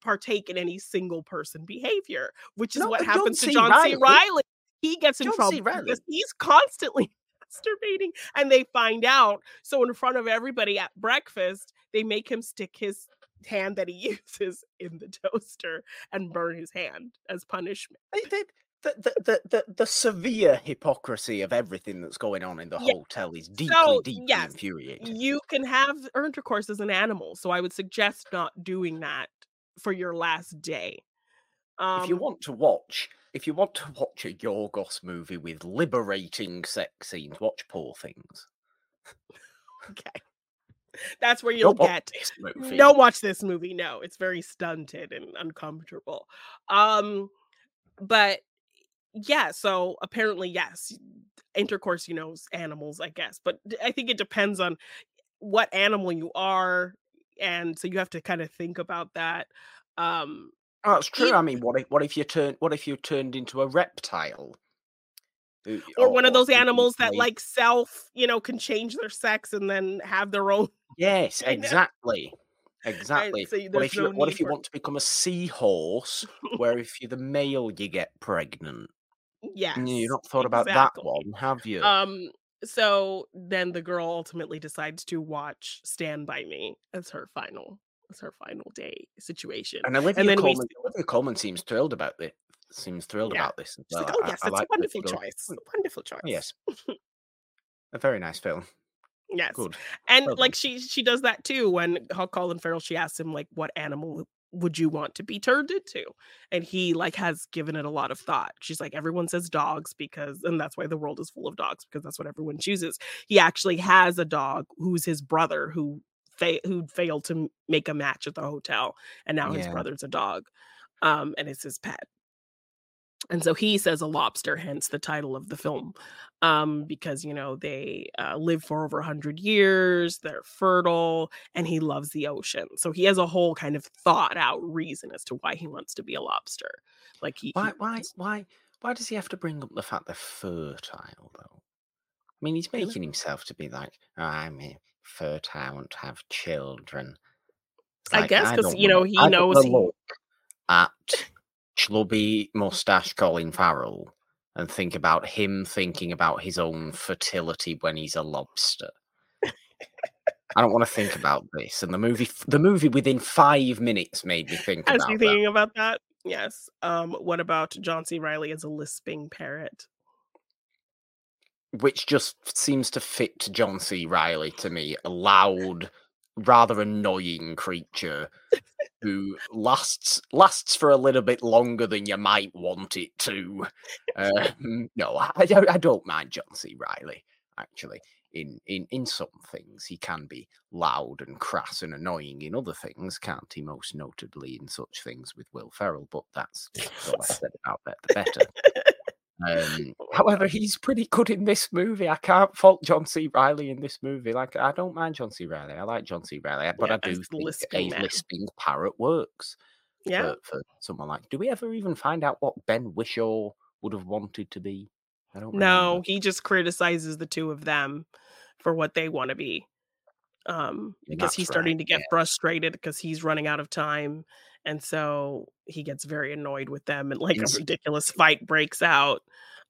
partake in any single person behavior, which is no, what John happens to John C. Reilly. Reilly. He gets in John trouble because he's constantly [LAUGHS] masturbating and they find out. So in front of everybody at breakfast, they make him stick his hand that he [LAUGHS] uses in the toaster and burn his hand as punishment. The, the, the, the, the severe hypocrisy of everything that's going on in the Yeah. hotel is deeply, So deeply yes, infuriating. you can have intercourse as an animal. So I would suggest not doing that for your last day. if you Um, want to watch, if you want to watch a Yorgos movie with liberating sex scenes, watch Poor Things. [LAUGHS] okay. That's where you'll Don't watch get this [LAUGHS] movie. Don't watch this movie. No, it's very stunted and uncomfortable. Um, but yeah, so apparently, yes, intercourse, you know, is animals, I guess. But I think it depends on what animal you are, and so you have to kind of think about that. Um, Oh, that's true. I mean, what if what if you turn what if you turned into a reptile? Or or one of those animals that, like self you know, can change their sex and then have their own Yes, [LAUGHS] exactly. Exactly. What if you no what if you want to become a seahorse, where [LAUGHS] if you're the male, you get pregnant? Mm, you've not thought about that exactly. one, have you? Um, so then the girl ultimately decides to watch Stand By Me as her final her final day situation, And and Olivia then we Colman Olivia Colman seems thrilled about thi seems thrilled Yeah. about this She's like, "Oh, yes, I it's a like she wonderful choice, wonderful choice." yes. [LAUGHS] A very nice film. Yes, Good. and, Well like, she she does that too when Colin Farrell she asks him, like, "What animal would you want to be turned into?" And he, like, has given it a lot of thought. She's like, "Everyone says dogs because and that's why the world is full of dogs, because that's what everyone chooses." He actually has a dog who's his brother who fa who failed to make a match at the hotel, and now his brother's a dog, um, and it's his pet. And so he says a lobster, hence the title of the film, um, because, you know, they, uh, live for over 100 years, they're fertile, and he loves the ocean. So he has a whole kind of thought out reason as to why he wants to be a lobster. Like, he Why he why why why does he have to bring up the fact they're fertile, though? I mean, he's making himself to be like, "Oh, I'm, eh, fertile, want to have children." It's I guess because you know, he I knows he at chubby mustache Colin Farrell and think about him thinking about his own fertility when he's a lobster. I don't wanna think about this, and the movie the movie within 5 minutes made me think you about that. thinking about that? Yes. Um, what about John C. Reilly as a lisping parrot? Which just seems to fit John C. Reilly to me, a loud, rather annoying creature who lasts lasts for a little bit longer than you might want it to. Um, no, I don't I don't mind John C. Reilly actually. In in in some things, he can be loud and crass and annoying in other things, can't he? Most notably in such things with Will Ferrell, but that's the less said about that, the better. Um, however, he's pretty good in this movie. I can't fault John C. Reilly in this movie. Like, I don't mind John C. Reilly. I like John C. Reilly, but Yeah, I do think lisping a lisping parrot works Yeah. for for someone like do we ever even find out what Ben Whishaw would have wanted to be? I don't remember. No, he just criticizes the 2 of them for what they wanna be. Um, And because he's that's starting to yeah. frustrated because he's running out of time, and so he gets very annoyed with them, and, like, a ridiculous fight breaks out.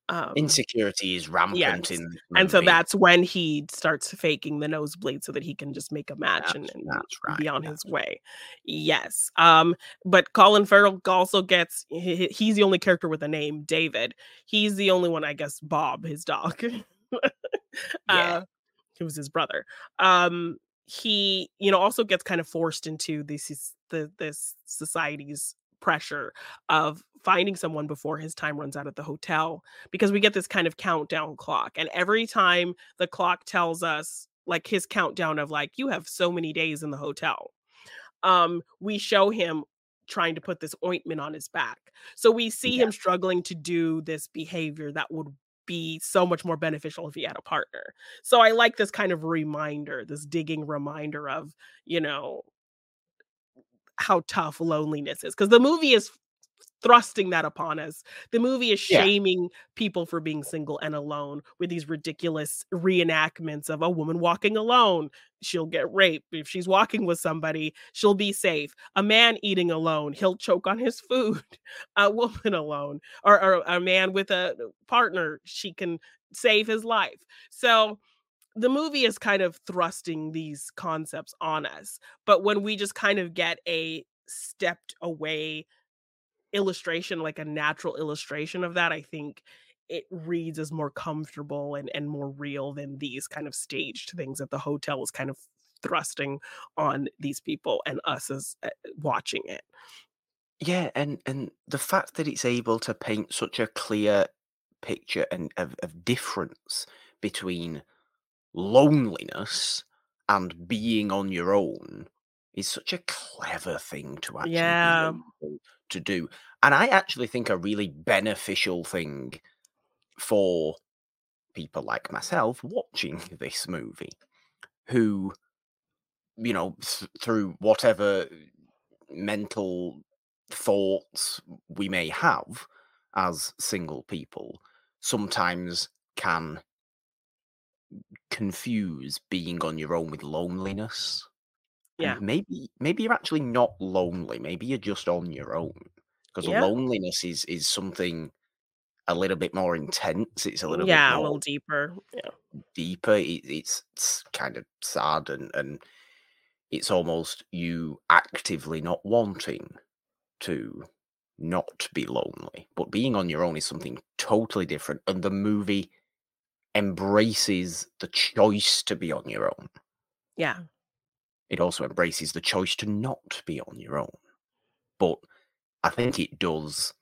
Um Insecurity is rampant Yes, in and so that's when he starts faking the nosebleed so that he can just make a match and That's and that's be right, on his that's right. way. Yes, um, but Colin Farrell also gets he he's the only character with a name, David. He's the only one, I guess Bob, his dog. [LAUGHS] Yeah. Uh, it was his brother. Um, he, you know, also gets kind of forced into this is the this society's pressure of finding someone before his time runs out at the hotel, because we get this kind of countdown clock, and every time the clock tells us, like, his countdown of, like, "You have so many days in the hotel," um, we show him trying to put this ointment on his back. So we see Yeah. him struggling to do this behavior that would be so much more beneficial if he had a partner. So I like this kind of reminder, this digging reminder of, you know how tough loneliness is. Because the movie is thrusting that upon us. The movie is Yeah. shaming people for being single and alone with these ridiculous reenactments of a woman walking alone, she'll get raped. If she's walking with somebody, she'll be safe. A man eating alone, he'll choke on his [LAUGHS] food. A woman alone or or a man with a partner, she can save his life. So, the movie is kind of thrusting these concepts on us, but when we just kind of get a stepped away illustration, like a natural illustration of that, I think it reads as more comfortable and and more real than these kind of staged things that the hotel is kind of thrusting on these people and us as, uh, watching it. Yeah, and and the fact that it's able to paint such a clear picture and of of difference between loneliness and being on your own is such a clever thing to actually Yeah. to do, and I actually think a really beneficial thing for people like myself watching [LAUGHS] this movie, who, you know, th through whatever mental thoughts we may have as single people sometimes can confuse being on your own with loneliness. Yeah. And maybe maybe you're actually not lonely. Maybe you're just on your own. Because Yeah. loneliness is is something a little bit more intense. It's a little bit Yeah, a little deeper. Yeah. deeper. It, it's, it's kind of sad and and it's almost you actively not wanting to not be lonely. But being on your own is something totally different. And the movie embraces the choice to be on your own. Yeah. It also embraces the choice to not be on your own. But I think it does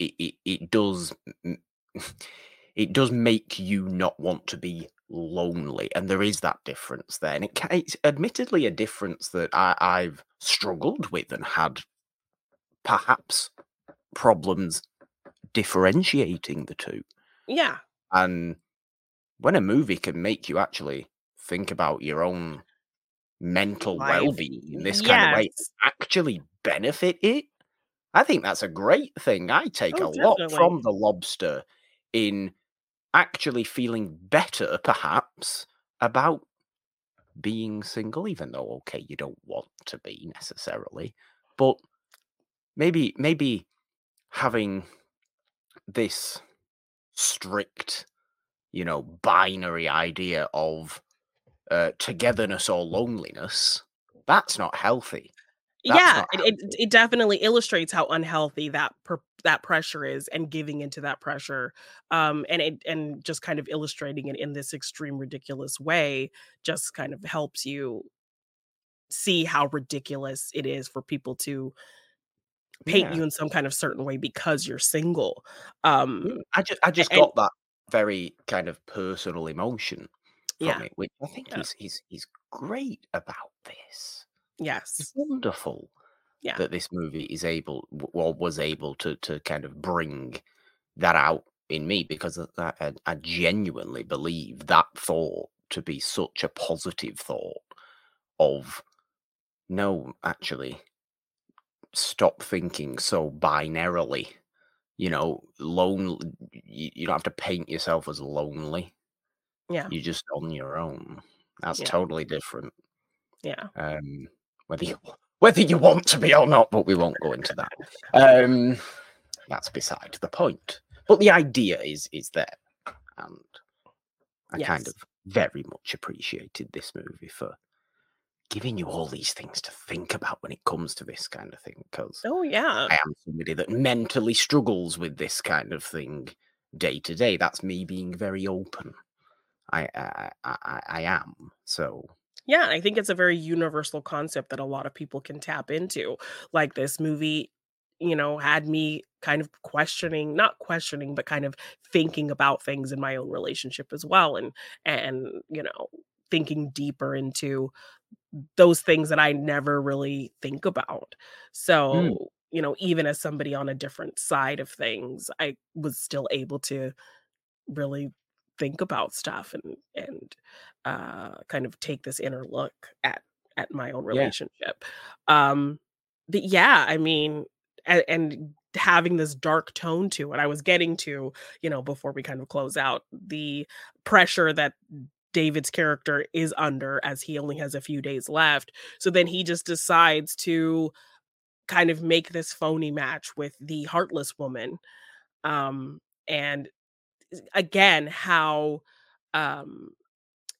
it it, it does [LAUGHS] it does make you not want to be lonely and there is that difference there and it, it's admittedly a difference that I, i've struggled with and had perhaps problems differentiating the two Yeah. and when a movie can make you actually think about your own mental Life. well-being in this kind of way actually benefit it i think that's a great thing i take Oh, a lot from the lobster in actually feeling better perhaps about being single even though okay you don't want to be necessarily but maybe maybe having this strict you know binary idea of uh, togetherness or loneliness that's not healthy yeah, it, it it definitely illustrates how unhealthy that per, that pressure is and giving into that pressure. Um and it and just kind of illustrating it in this extreme ridiculous way just kind of helps you see how ridiculous it is for people to paint Yeah. you in some kind of certain way because you're single. Um Mm, I just I just and- got that very kind of personal emotion from Yeah. it, which I think Yeah. is is is great about this. Yes. It's wonderful Yeah. that this movie is able w- or was able to to kind of bring that out in me because that I, I genuinely believe that thought to be such a positive thought of no actually stop thinking so binarily you know lonely you, you don't have to paint yourself as lonely Yeah. you're just on your own that's Yeah. totally different Yeah. um whether you whether you want to be or not but we won't go into that um that's beside the point but the idea is is there and i kind of very much appreciated this movie for giving you all these things to think about when it comes to this kind of thing because Oh yeah. I am somebody that mentally struggles with this kind of thing day to day. That's me being very open. I, I, I- I am. So Yeah, I think it's a very universal concept that a lot of people can tap into. Like this movie, you know, had me kind of questioning, not questioning, but kind of thinking about things in my own relationship as well and and you know, thinking deeper into those things that I never really think about. Mm. So, you know, even as somebody on a different side of things, I was still able to really think about stuff and and uh kind of take this inner look at at my own Yeah. relationship um but yeah i mean and, and having this dark tone to it i was getting to you know before we kind of close out the pressure that david's character is under as he only has a few days left so then he just decides to kind of make this phony match with the heartless woman um and again how um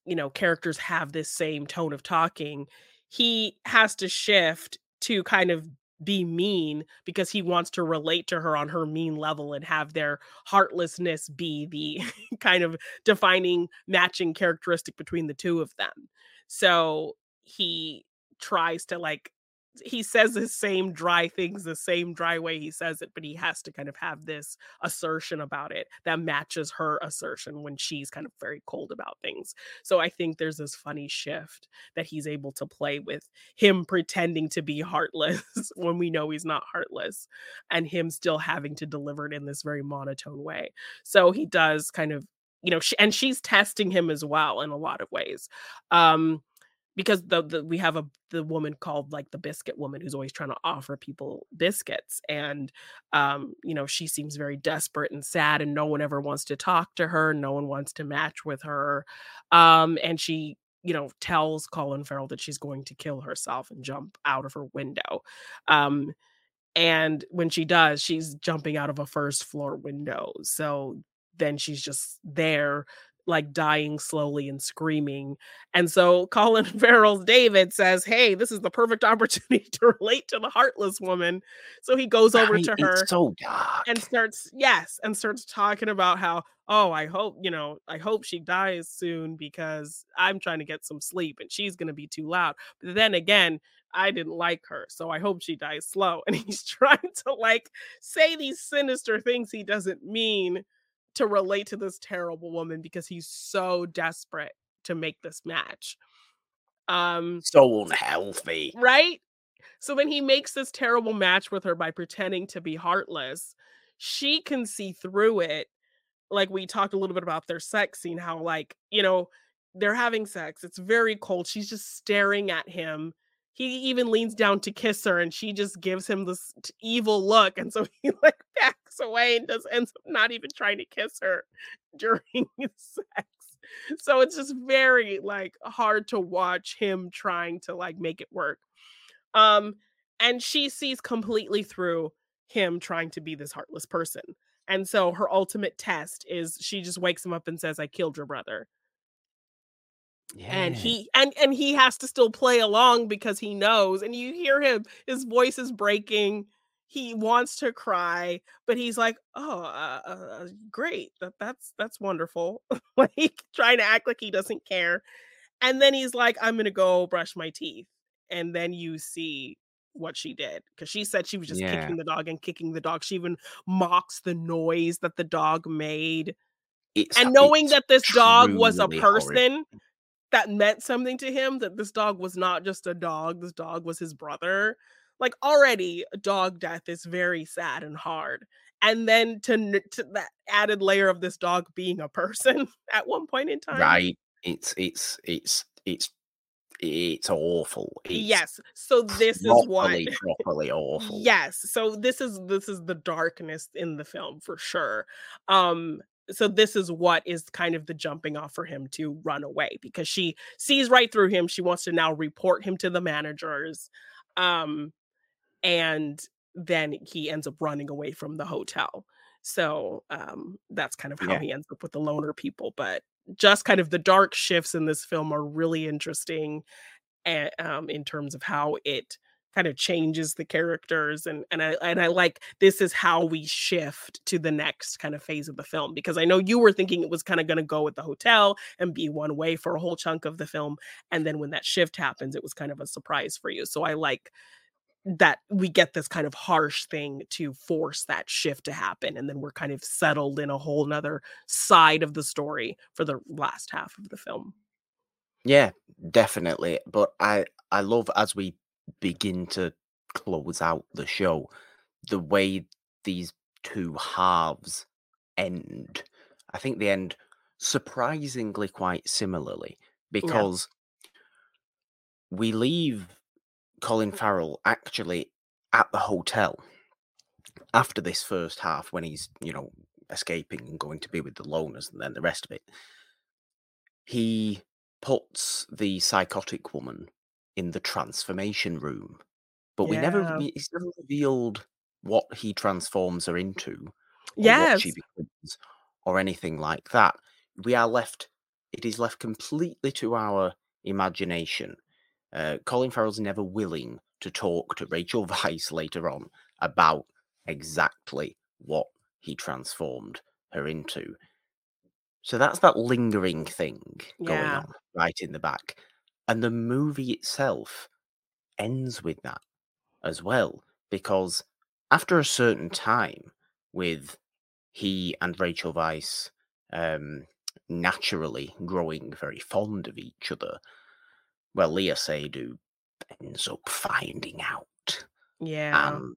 you know characters have this same tone of talking he has to shift to kind of be mean because he wants to relate to her on her mean level and have their heartlessness be the [LAUGHS] kind of defining matching characteristic between the two of them. So he tries to like he says the same dry things the same dry way he says it but he has to kind of have this assertion about it that matches her assertion when she's kind of very cold about things. So I think there's this funny shift that he's able to play with him pretending to be heartless [LAUGHS] when we know he's not heartless and him still having to deliver it in this very monotone way. So he does kind of, you know, sh- and she's testing him as well in a lot of ways. Um because the, the we have a the woman called like the biscuit woman who's always trying to offer people biscuits and um you know she seems very desperate and sad and no one ever wants to talk to her no one wants to match with her um and she you know tells Colin Farrell that she's going to kill herself and jump out of her window um and when she does she's jumping out of a first floor window so then she's just there like dying slowly and screaming. And so Colin [LAUGHS] Farrell's David says, Hey, this is the perfect [LAUGHS] opportunity to relate to the heartless woman. So he goes over Right, to her so dark. and starts, yes, and starts talking about how, oh, I hope, you know, I hope she dies soon because I'm trying to get some sleep and she's going to be too loud. But then again, I didn't like her, so I hope she dies slow. [LAUGHS] And he's trying to like say these sinister things he doesn't mean to relate to this terrible woman because he's so desperate to make this match. Um, so unhealthy. right? So then he makes this terrible match with her by pretending to be heartless. She can see through it. Like we talked a little bit about their sex scene, how like, you know, they're having sex. It's very cold. She's just staring at him. He even leans down to kiss her and she just gives him this evil look. And so [LAUGHS] he like backs away and does ends up not even trying to kiss her [LAUGHS] during [LAUGHS] sex. So it's just very like hard to watch him trying to like make it work. Um, and she sees completely through him trying to be this heartless person. And so her ultimate test is she just wakes him up and says, I killed your brother. Yeah. And he and and he has to still play along because he knows, and you hear him, his voice is breaking. He wants to cry, but he's like, "Oh, uh, uh, great, that that's that's wonderful." [LAUGHS] like trying to act like he doesn't care, and then he's like, "I'm gonna go brush my teeth," and then you see what she did because she said she was just Yeah. kicking the dog and kicking the dog. She even mocks the noise that the dog made, It's and knowing that this dog was a person that meant something to him, that this dog was not just a dog, this dog was his brother. Like already, dog death is very sad and hard. And then to, to that added layer of this dog being a person [LAUGHS] at one point in time. Right. It's it's it's it's it's awful. It's Yes. So this is what properly, properly [LAUGHS] awful. Yes. So this is this is the darkness in the film for sure. Um so this is what is kind of the jumping off for him to run away because she sees right through him. She wants to now report him to the managers. Um and then he ends up running away from the hotel. So um that's kind of how Yeah. he ends up with the loner people, but just kind of the dark shifts in this film are really interesting and um, in terms of how it kind of changes the characters and and I and I like this is how we shift to the next kind of phase of the film because I know you were thinking it was kind of going to go with the hotel and be one way for a whole chunk of the film and then when that shift happens it was kind of a surprise for you so I like that we get this kind of harsh thing to force that shift to happen and then we're kind of settled in a whole nother side of the story for the last half of the film Yeah, definitely. But I I love as we begin to close out the show, the way these two halves end. I think they end surprisingly quite similarly because we leave Colin Farrell actually at the hotel after this first half when he's, you know, escaping and going to be with the loners and then the rest of it. He puts the psychotic woman in the transformation room, but we never Yeah. re- it's never revealed what he transforms her into or what she becomes or anything like that. We are left it is left completely to our imagination. Uh, Colin Farrell's never willing to talk to Rachel [LAUGHS] Weisz later on about exactly what he transformed her into. So that's that lingering thing going Yeah. on right in the back. And the movie itself ends with that as well, because after a certain time, with he and Rachel Weisz um, naturally growing very fond of each other, well, Léa Seydoux ends up finding out yeah and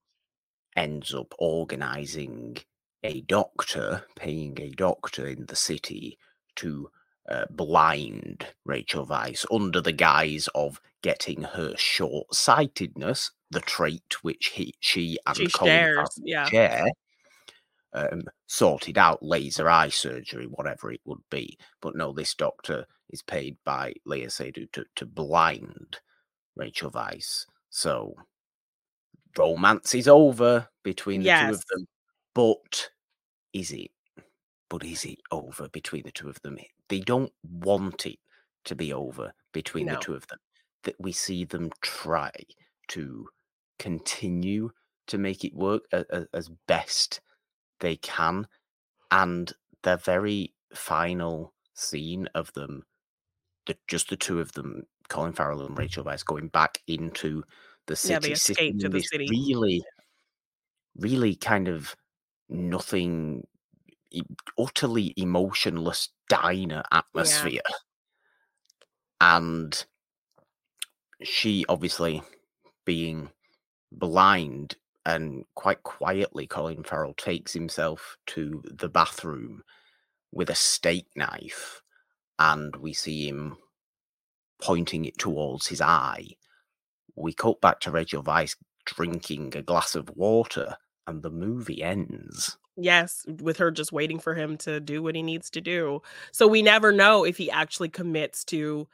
ends up organizing a doctor, paying a doctor in the city to uh, blind Rachel Weisz under the guise of getting her short sightedness, the trait which he, she and She Colin shares, yeah. share, um, sorted out laser eye surgery, whatever it would be. But no, this doctor is paid by Léa Seydoux to, to blind Rachel Weisz. So romance is over between the two of them. But is it? But is it over between the two of them? They don't want it to be over between No. the two of them. That we see them try to continue to make it work a- a- as best they can. And the very final scene of them, the, just the two of them, Colin Farrell and Rachel Weisz, going back into the city, Yeah, they sitting escape to the city. really, really kind of nothing, utterly emotionless diner atmosphere. And she obviously being blind and quite quietly Colin Farrell takes himself to the bathroom with a steak knife and we see him pointing it towards his eye. We cut back to Rachel Weisz drinking a glass of water and the movie ends. Yes, with her just waiting for him to do what he needs to do. So we never know if he actually commits to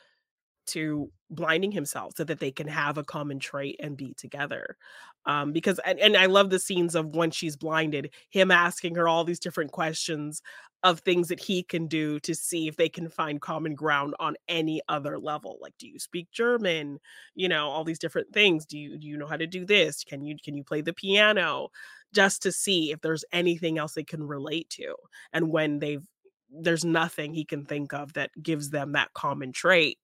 to blinding himself so that they can have a common trait and be together. Um because and, and I love the scenes of when she's blinded, him asking her all these different questions of things that he can do to see if they can find common ground on any other level. Like do you speak German? You know, all these different things. Do you do you know how to do this? Can you can you play the piano? just to see if there's anything else they can relate to. And when they've there's nothing he can think of that gives them that common trait,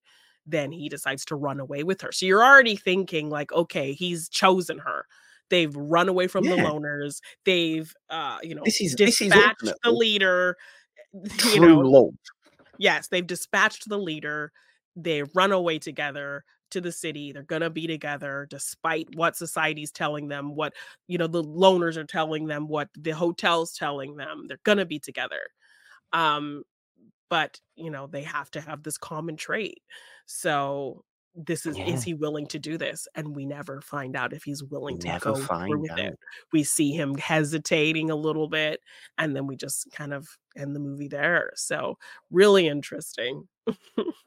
then he decides to run away with her. So you're already thinking like, okay, he's chosen her. They've run away from the loners. They've uh, you know, This is- this is the leader. [LAUGHS] You True know, love. yes, they've dispatched the leader. They run away together to the city. They're gonna be together despite what society's telling them, what you know, the loners are telling them, what the hotel's telling them. They're gonna be together. Um, but you know, they have to have this common trait. So this is Yeah. is he willing to do this? And we never find out if he's willing to Never go through with out. it. We see him hesitating a little bit, and then we just kind of end the movie there. So really interesting. [LAUGHS]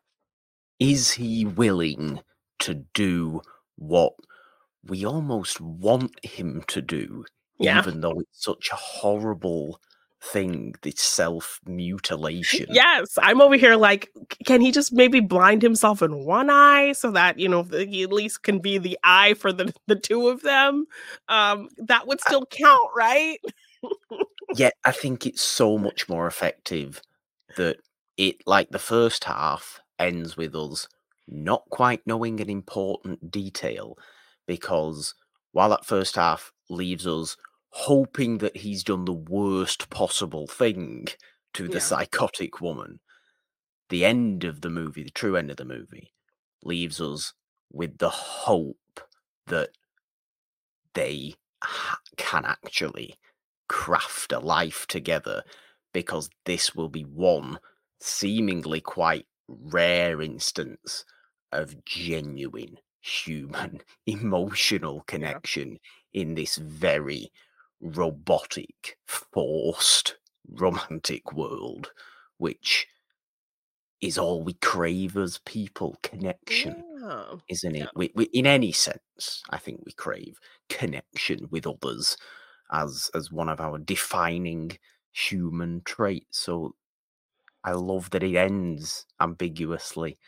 is he willing to do what we almost want him to do, Yeah. even though it's such a horrible thing, this self mutilation? Yes, I'm over here like, can he just maybe blind himself in one eye so that you know he at least can be the eye for the the two of them? Um, that would still count, right? yeah, I think it's so much more effective that it, like the first half, ends with us not quite knowing an important detail because while that first half leaves us hoping that he's done the worst possible thing to the Yeah. psychotic woman, the end of the movie, the true end of the movie, leaves us with the hope that they ha- can actually craft a life together because this will be one seemingly quite rare instance of genuine human [LAUGHS] emotional connection in this very robotic forced romantic world which is all we crave as people connection Yeah. isn't it? Yeah. We, we, in any sense, I think we crave connection with others as as one of our defining human traits. So I love that it ends ambiguously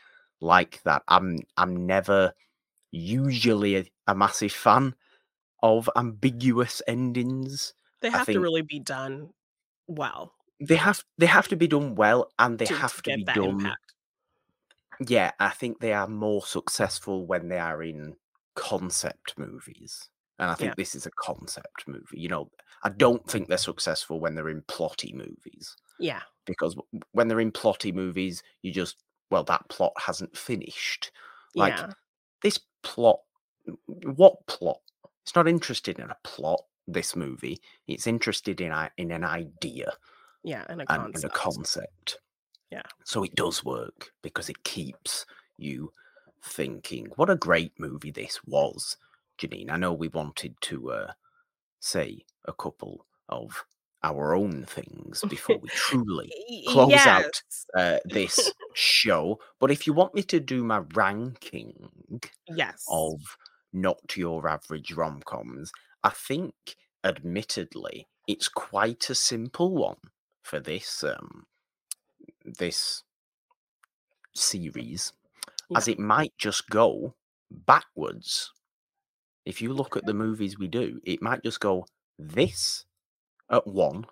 like that. I'm I'm never usually a, a massive fan of ambiguous endings. They have to really be done well They have they have to be done well and they to, have to to, be done impact. yeah, I think they are more successful when they are in concept movies. And I think Yeah. this is a concept movie. You know, I don't think they're successful when they're in plotty movies Yeah. because when they're in plotty movies, you just, well, that plot hasn't finished. Like, yeah. This plot, what plot? It's not interested in a plot, this movie. It's interested in, in an idea Yeah. And a and, and concept. a concept. Yeah. So it does work because it keeps you thinking. What a great movie this was, Jeannine. I know we wanted to uh, say a couple of our own things before we [LAUGHS] truly close yes. out uh, this [LAUGHS] show. But if you want me to do my ranking yes. of not your average rom coms, I think, admittedly, it's quite a simple one for this um, this series, yeah. as it might just go backwards. If you look at the movies we do, it might just go this at one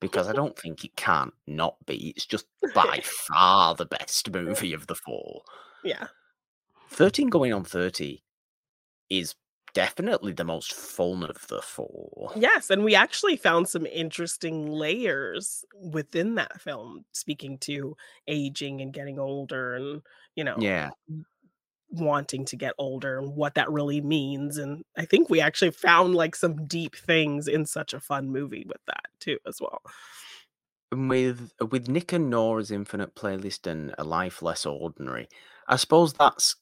because I [LAUGHS] don't think it can not be. It's just by [LAUGHS] far the best movie of the four. Yeah. 13 going on 30 is definitely the most fun of the four. Yes, and we actually found some interesting layers within that film, speaking to aging and getting older and, you know, yeah. wanting to get older and what that really means. And I think we actually found like some deep things in such a fun movie with that too, as well. with with Nick and Nora's Infinite Playlist and A Life Less Ordinary, I suppose that's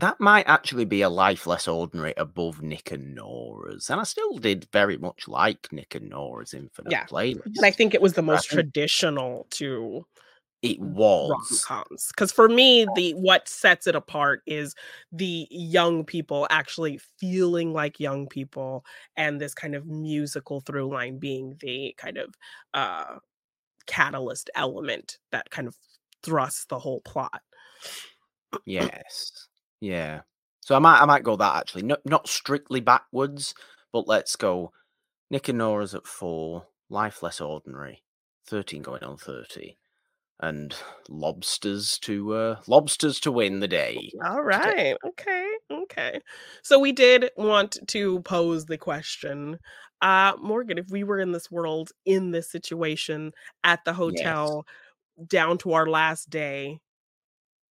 that might actually be a life less ordinary above Nick and Nora's. And I still did very much like Nick and Nora's Infinite yeah. Playlist. And I think it was the most traditional to it was because for me the what sets it apart is the young people actually feeling like young people and this kind of musical through line being the kind of uh catalyst element that kind of thrusts the whole plot yes yeah. So I might I might go that actually. Not not strictly backwards, but let's go Nick and Nora's at four, Life Less Ordinary, 13 going on 30. And lobsters to uh lobsters to win the day. All right. Okay. Okay. So we did want to pose the question. Uh Morgan, if we were in this world, in this situation, at the hotel, yes. down to our last day,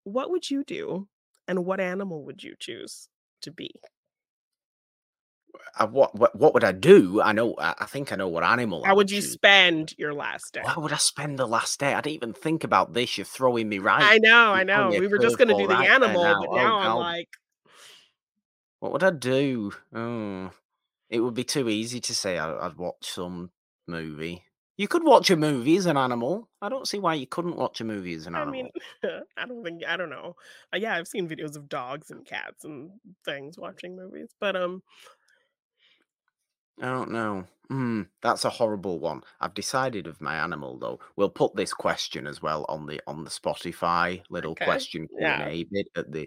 what would you do? And what animal would you choose to be? Uh, what, what what would I do? I know. I, I think I know what animal. How would you choose. spend your last day? How would I spend the last day? I didn't even think about this. You're throwing me right. I know. I know. We were just going to do the right animal, now. but now oh, I'm like, what would I do? Oh, it would be too easy to say I, I'd watch some movie. You could watch a movie as an animal. I don't see why you couldn't watch a movie as an I animal. mean, [LAUGHS] I don't think I don't know. Uh, yeah, I've seen videos of dogs and cats and things watching movies, but um, I don't know. Hmm, that's a horrible one. I've decided of my animal though. We'll put this question as well on the on the Spotify little okay. question Yeah. Bit at the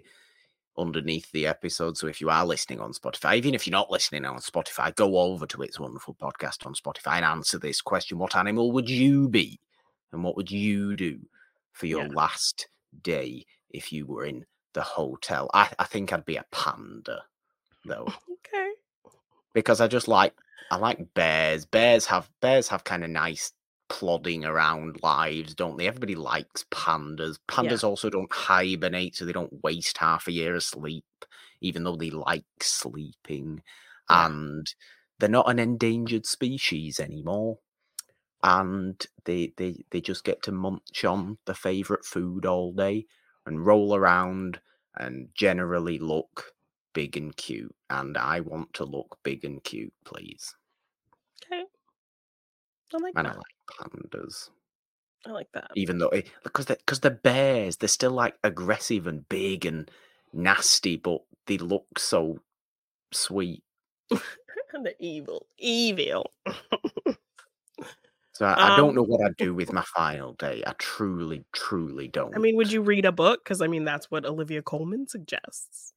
underneath the episode. So if you are listening on Spotify, even if you're not listening on Spotify, go over to its wonderful podcast on Spotify and answer this question: What animal would you be, and what would you do for your Yeah. last day if you were in the hotel? I, I think I'd be a panda, though, [LAUGHS] Okay. because I just like I like bears. Bears have bears have kind of nice plodding around lives, don't they? Everybody likes pandas. Yeah. Pandas also don't hibernate, so they don't waste half a year asleep, even though they like sleeping. Yeah. And they're not an endangered species anymore. And they they they just get to munch on the favorite food all day and roll around and generally look big and cute. And I want to look big and cute, please. Okay. I like And I like pandas. I like that. even though because they because they're bears, they're still like aggressive and big and nasty, but they look so sweet. [LAUGHS] And they're evil, evil. So I, I don't um, know what I'd do with [LAUGHS] my final day. I truly, truly don't. I mean, would you read a book? Because I mean, that's what Olivia Colman suggests.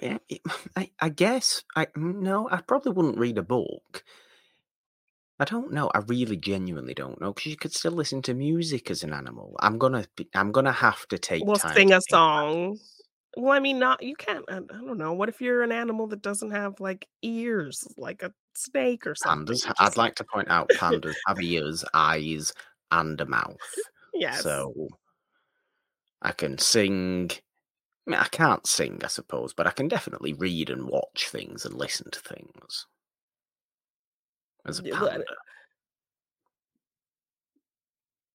Yeah, it- [LAUGHS] I, I guess I mm, no, I probably wouldn't read a book. I don't know. I really genuinely don't know because you could still listen to music as an animal. I'm gonna be, I'm gonna have to take We'll time sing a song. this. Well, I mean, not you can't. I, I don't know. What if you're an animal that doesn't have like ears, like a snake or something? Pandas. You I'd like to point out pandas have ears, eyes, and a mouth. [LAUGHS] yes. So I can sing. I mean, I can't sing, I suppose, but I can definitely read and watch things and listen to things as a Yeah, but- panda.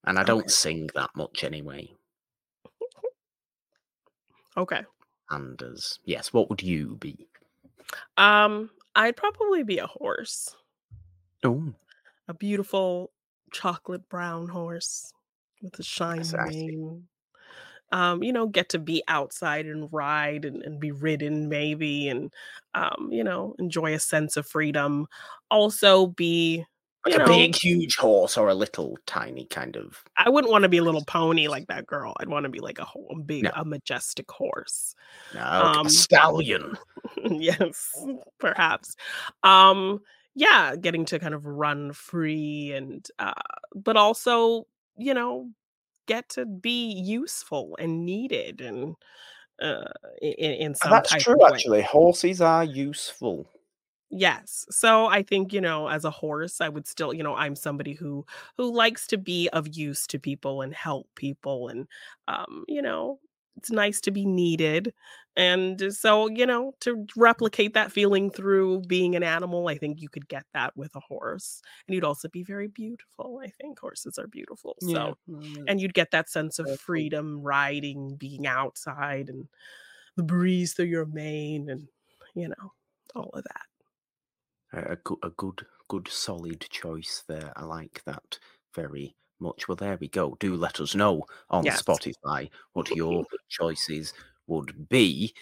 And I don't Okay. sing that much anyway. Okay. Anders. Yes, what would you be? Um, I'd probably be a horse. Oh, A beautiful chocolate brown horse with a shiny mane. Um, you know, get to be outside and ride and, and be ridden maybe and um, you know, enjoy a sense of freedom. Also be, like a big, huge horse or a little, tiny kind of. I wouldn't want to be a little pony like that girl. I'd want to be like a, a big, No, a majestic horse. no, Um, a stallion. [LAUGHS] yes, perhaps. Um, yeah, getting to kind of run free and uh, but also, you know, get to be useful and needed and uh in, in Uh, some That's type true, of way. actually. Horses are useful. Yes. So I think, you know, as a horse, I would still, you know, I'm somebody who who likes to be of use to people and help people and um, you know, it's nice to be needed. And so, you know, to replicate that feeling through being an animal, I think you could get that with a horse. And you'd also be very beautiful. I think horses are beautiful. So, mm, and you'd get that sense of freedom riding, being outside and the breeze through your mane and, you know, all of that. A, a, good, a good, good, solid choice there. I like that very much. Well, there we go. Do let us know on Yes. Spotify what your choices would be.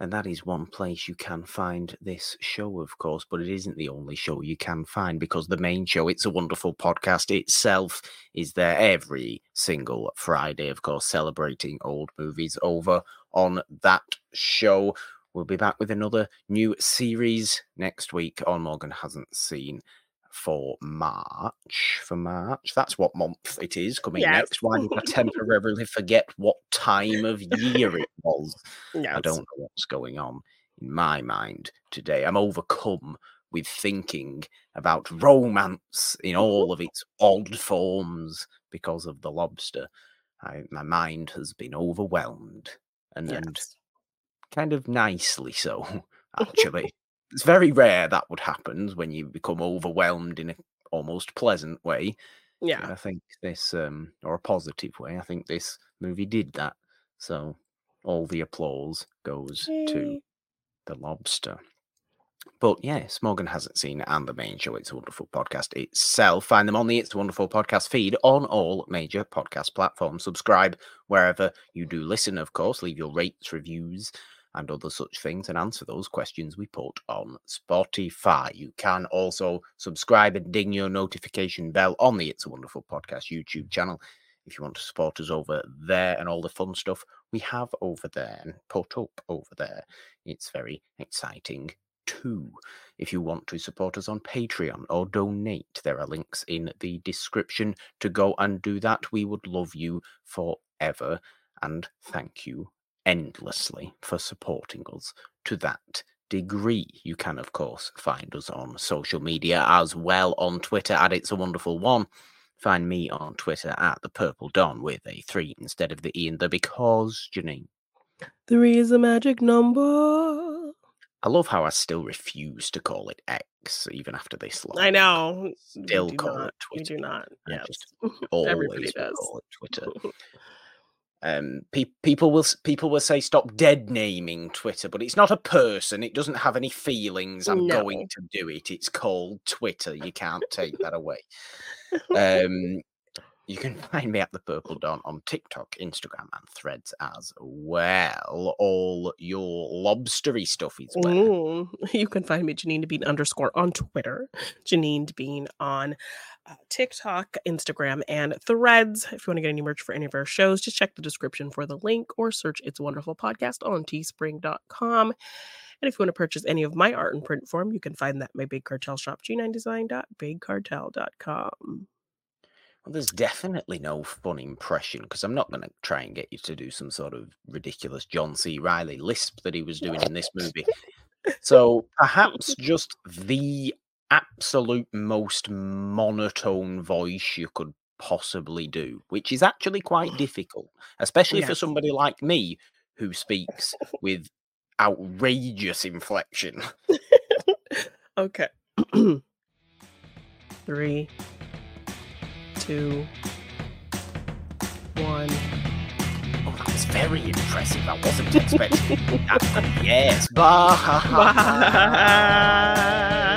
And that is one place you can find this show, of course, but it isn't the only show you can find because the main show, It's a Wonderful Podcast itself, is there every single Friday, of course, celebrating old movies over on that show. We'll be back with another new series next week on Morgan Hasn't Seen for March. For March. That's what month it is coming Yes. next. Why did I [LAUGHS] temporarily forget what time of year it was? I don't know what's going on in my mind today. I'm overcome with thinking about romance in all of its odd forms because of the lobster. I, my mind has been overwhelmed and, and kind of nicely so, [LAUGHS] actually. It's very rare that would happen when you become overwhelmed in a almost pleasant way. Yeah. I think this, um, or a positive way, I think this movie did that. So all the applause goes to the lobster. But yes, Morgan hasn't seen it and the main show. It's a wonderful podcast itself. Find them on the It's a Wonderful podcast feed on all major podcast platforms. Subscribe wherever you do listen, of course. Leave your rates, reviews, and other such things and answer those questions we put on Spotify. You can also subscribe and ding your notification bell on the It's a Wonderful Podcast YouTube channel if you want to support us over there and all the fun stuff we have over there and put up over there. It's very exciting too. If you want to support us on Patreon or donate, there are links in the description to go and do that. We would love you forever and thank you endlessly for supporting us to that degree. You can, of course, find us on social media as well on Twitter at It's a Wonderful One. Find me on Twitter at the Purple Dawn with a three instead of the E and the because, Jeannine. Three is a magic number. I love how I still refuse to call it X even after this long. I know. We Still call not. it We Twitter. do not. I Yes. just [LAUGHS] Everybody always does. call it Twitter. [LAUGHS] Um, pe- people will people will say stop dead naming Twitter, but it's not a person. It doesn't have any feelings. I'm going to do it. It's called Twitter. You can't take that away. [LAUGHS] Um, you can find me at the Purple Dawn on TikTok, Instagram, and Threads as well. All your lobstery stuff is where. Mm. [LAUGHS] You can find me Jeannine Bean underscore on Twitter, Jeannine Bean on Uh, TikTok, Instagram, and Threads. If you want to get any merch for any of our shows, just check the description for the link or search It's Wonderful Podcast on teespring.com. And if you want to purchase any of my art in print form, you can find that at my Big Cartel shop, g9design.bigcartel.com. Well, there's definitely no fun impression because I'm not going to try and get you to do some sort of ridiculous John C. Reilly lisp that he was doing in this movie. So perhaps just the absolute most monotone voice you could possibly do, which is actually quite [GASPS] difficult, especially for somebody like me who speaks [LAUGHS] with outrageous inflection. [LAUGHS] Okay. [CLEARS THROAT] Three, two, one. Oh, that was very impressive. I wasn't [LAUGHS] expecting that. Yes, bye. Bye.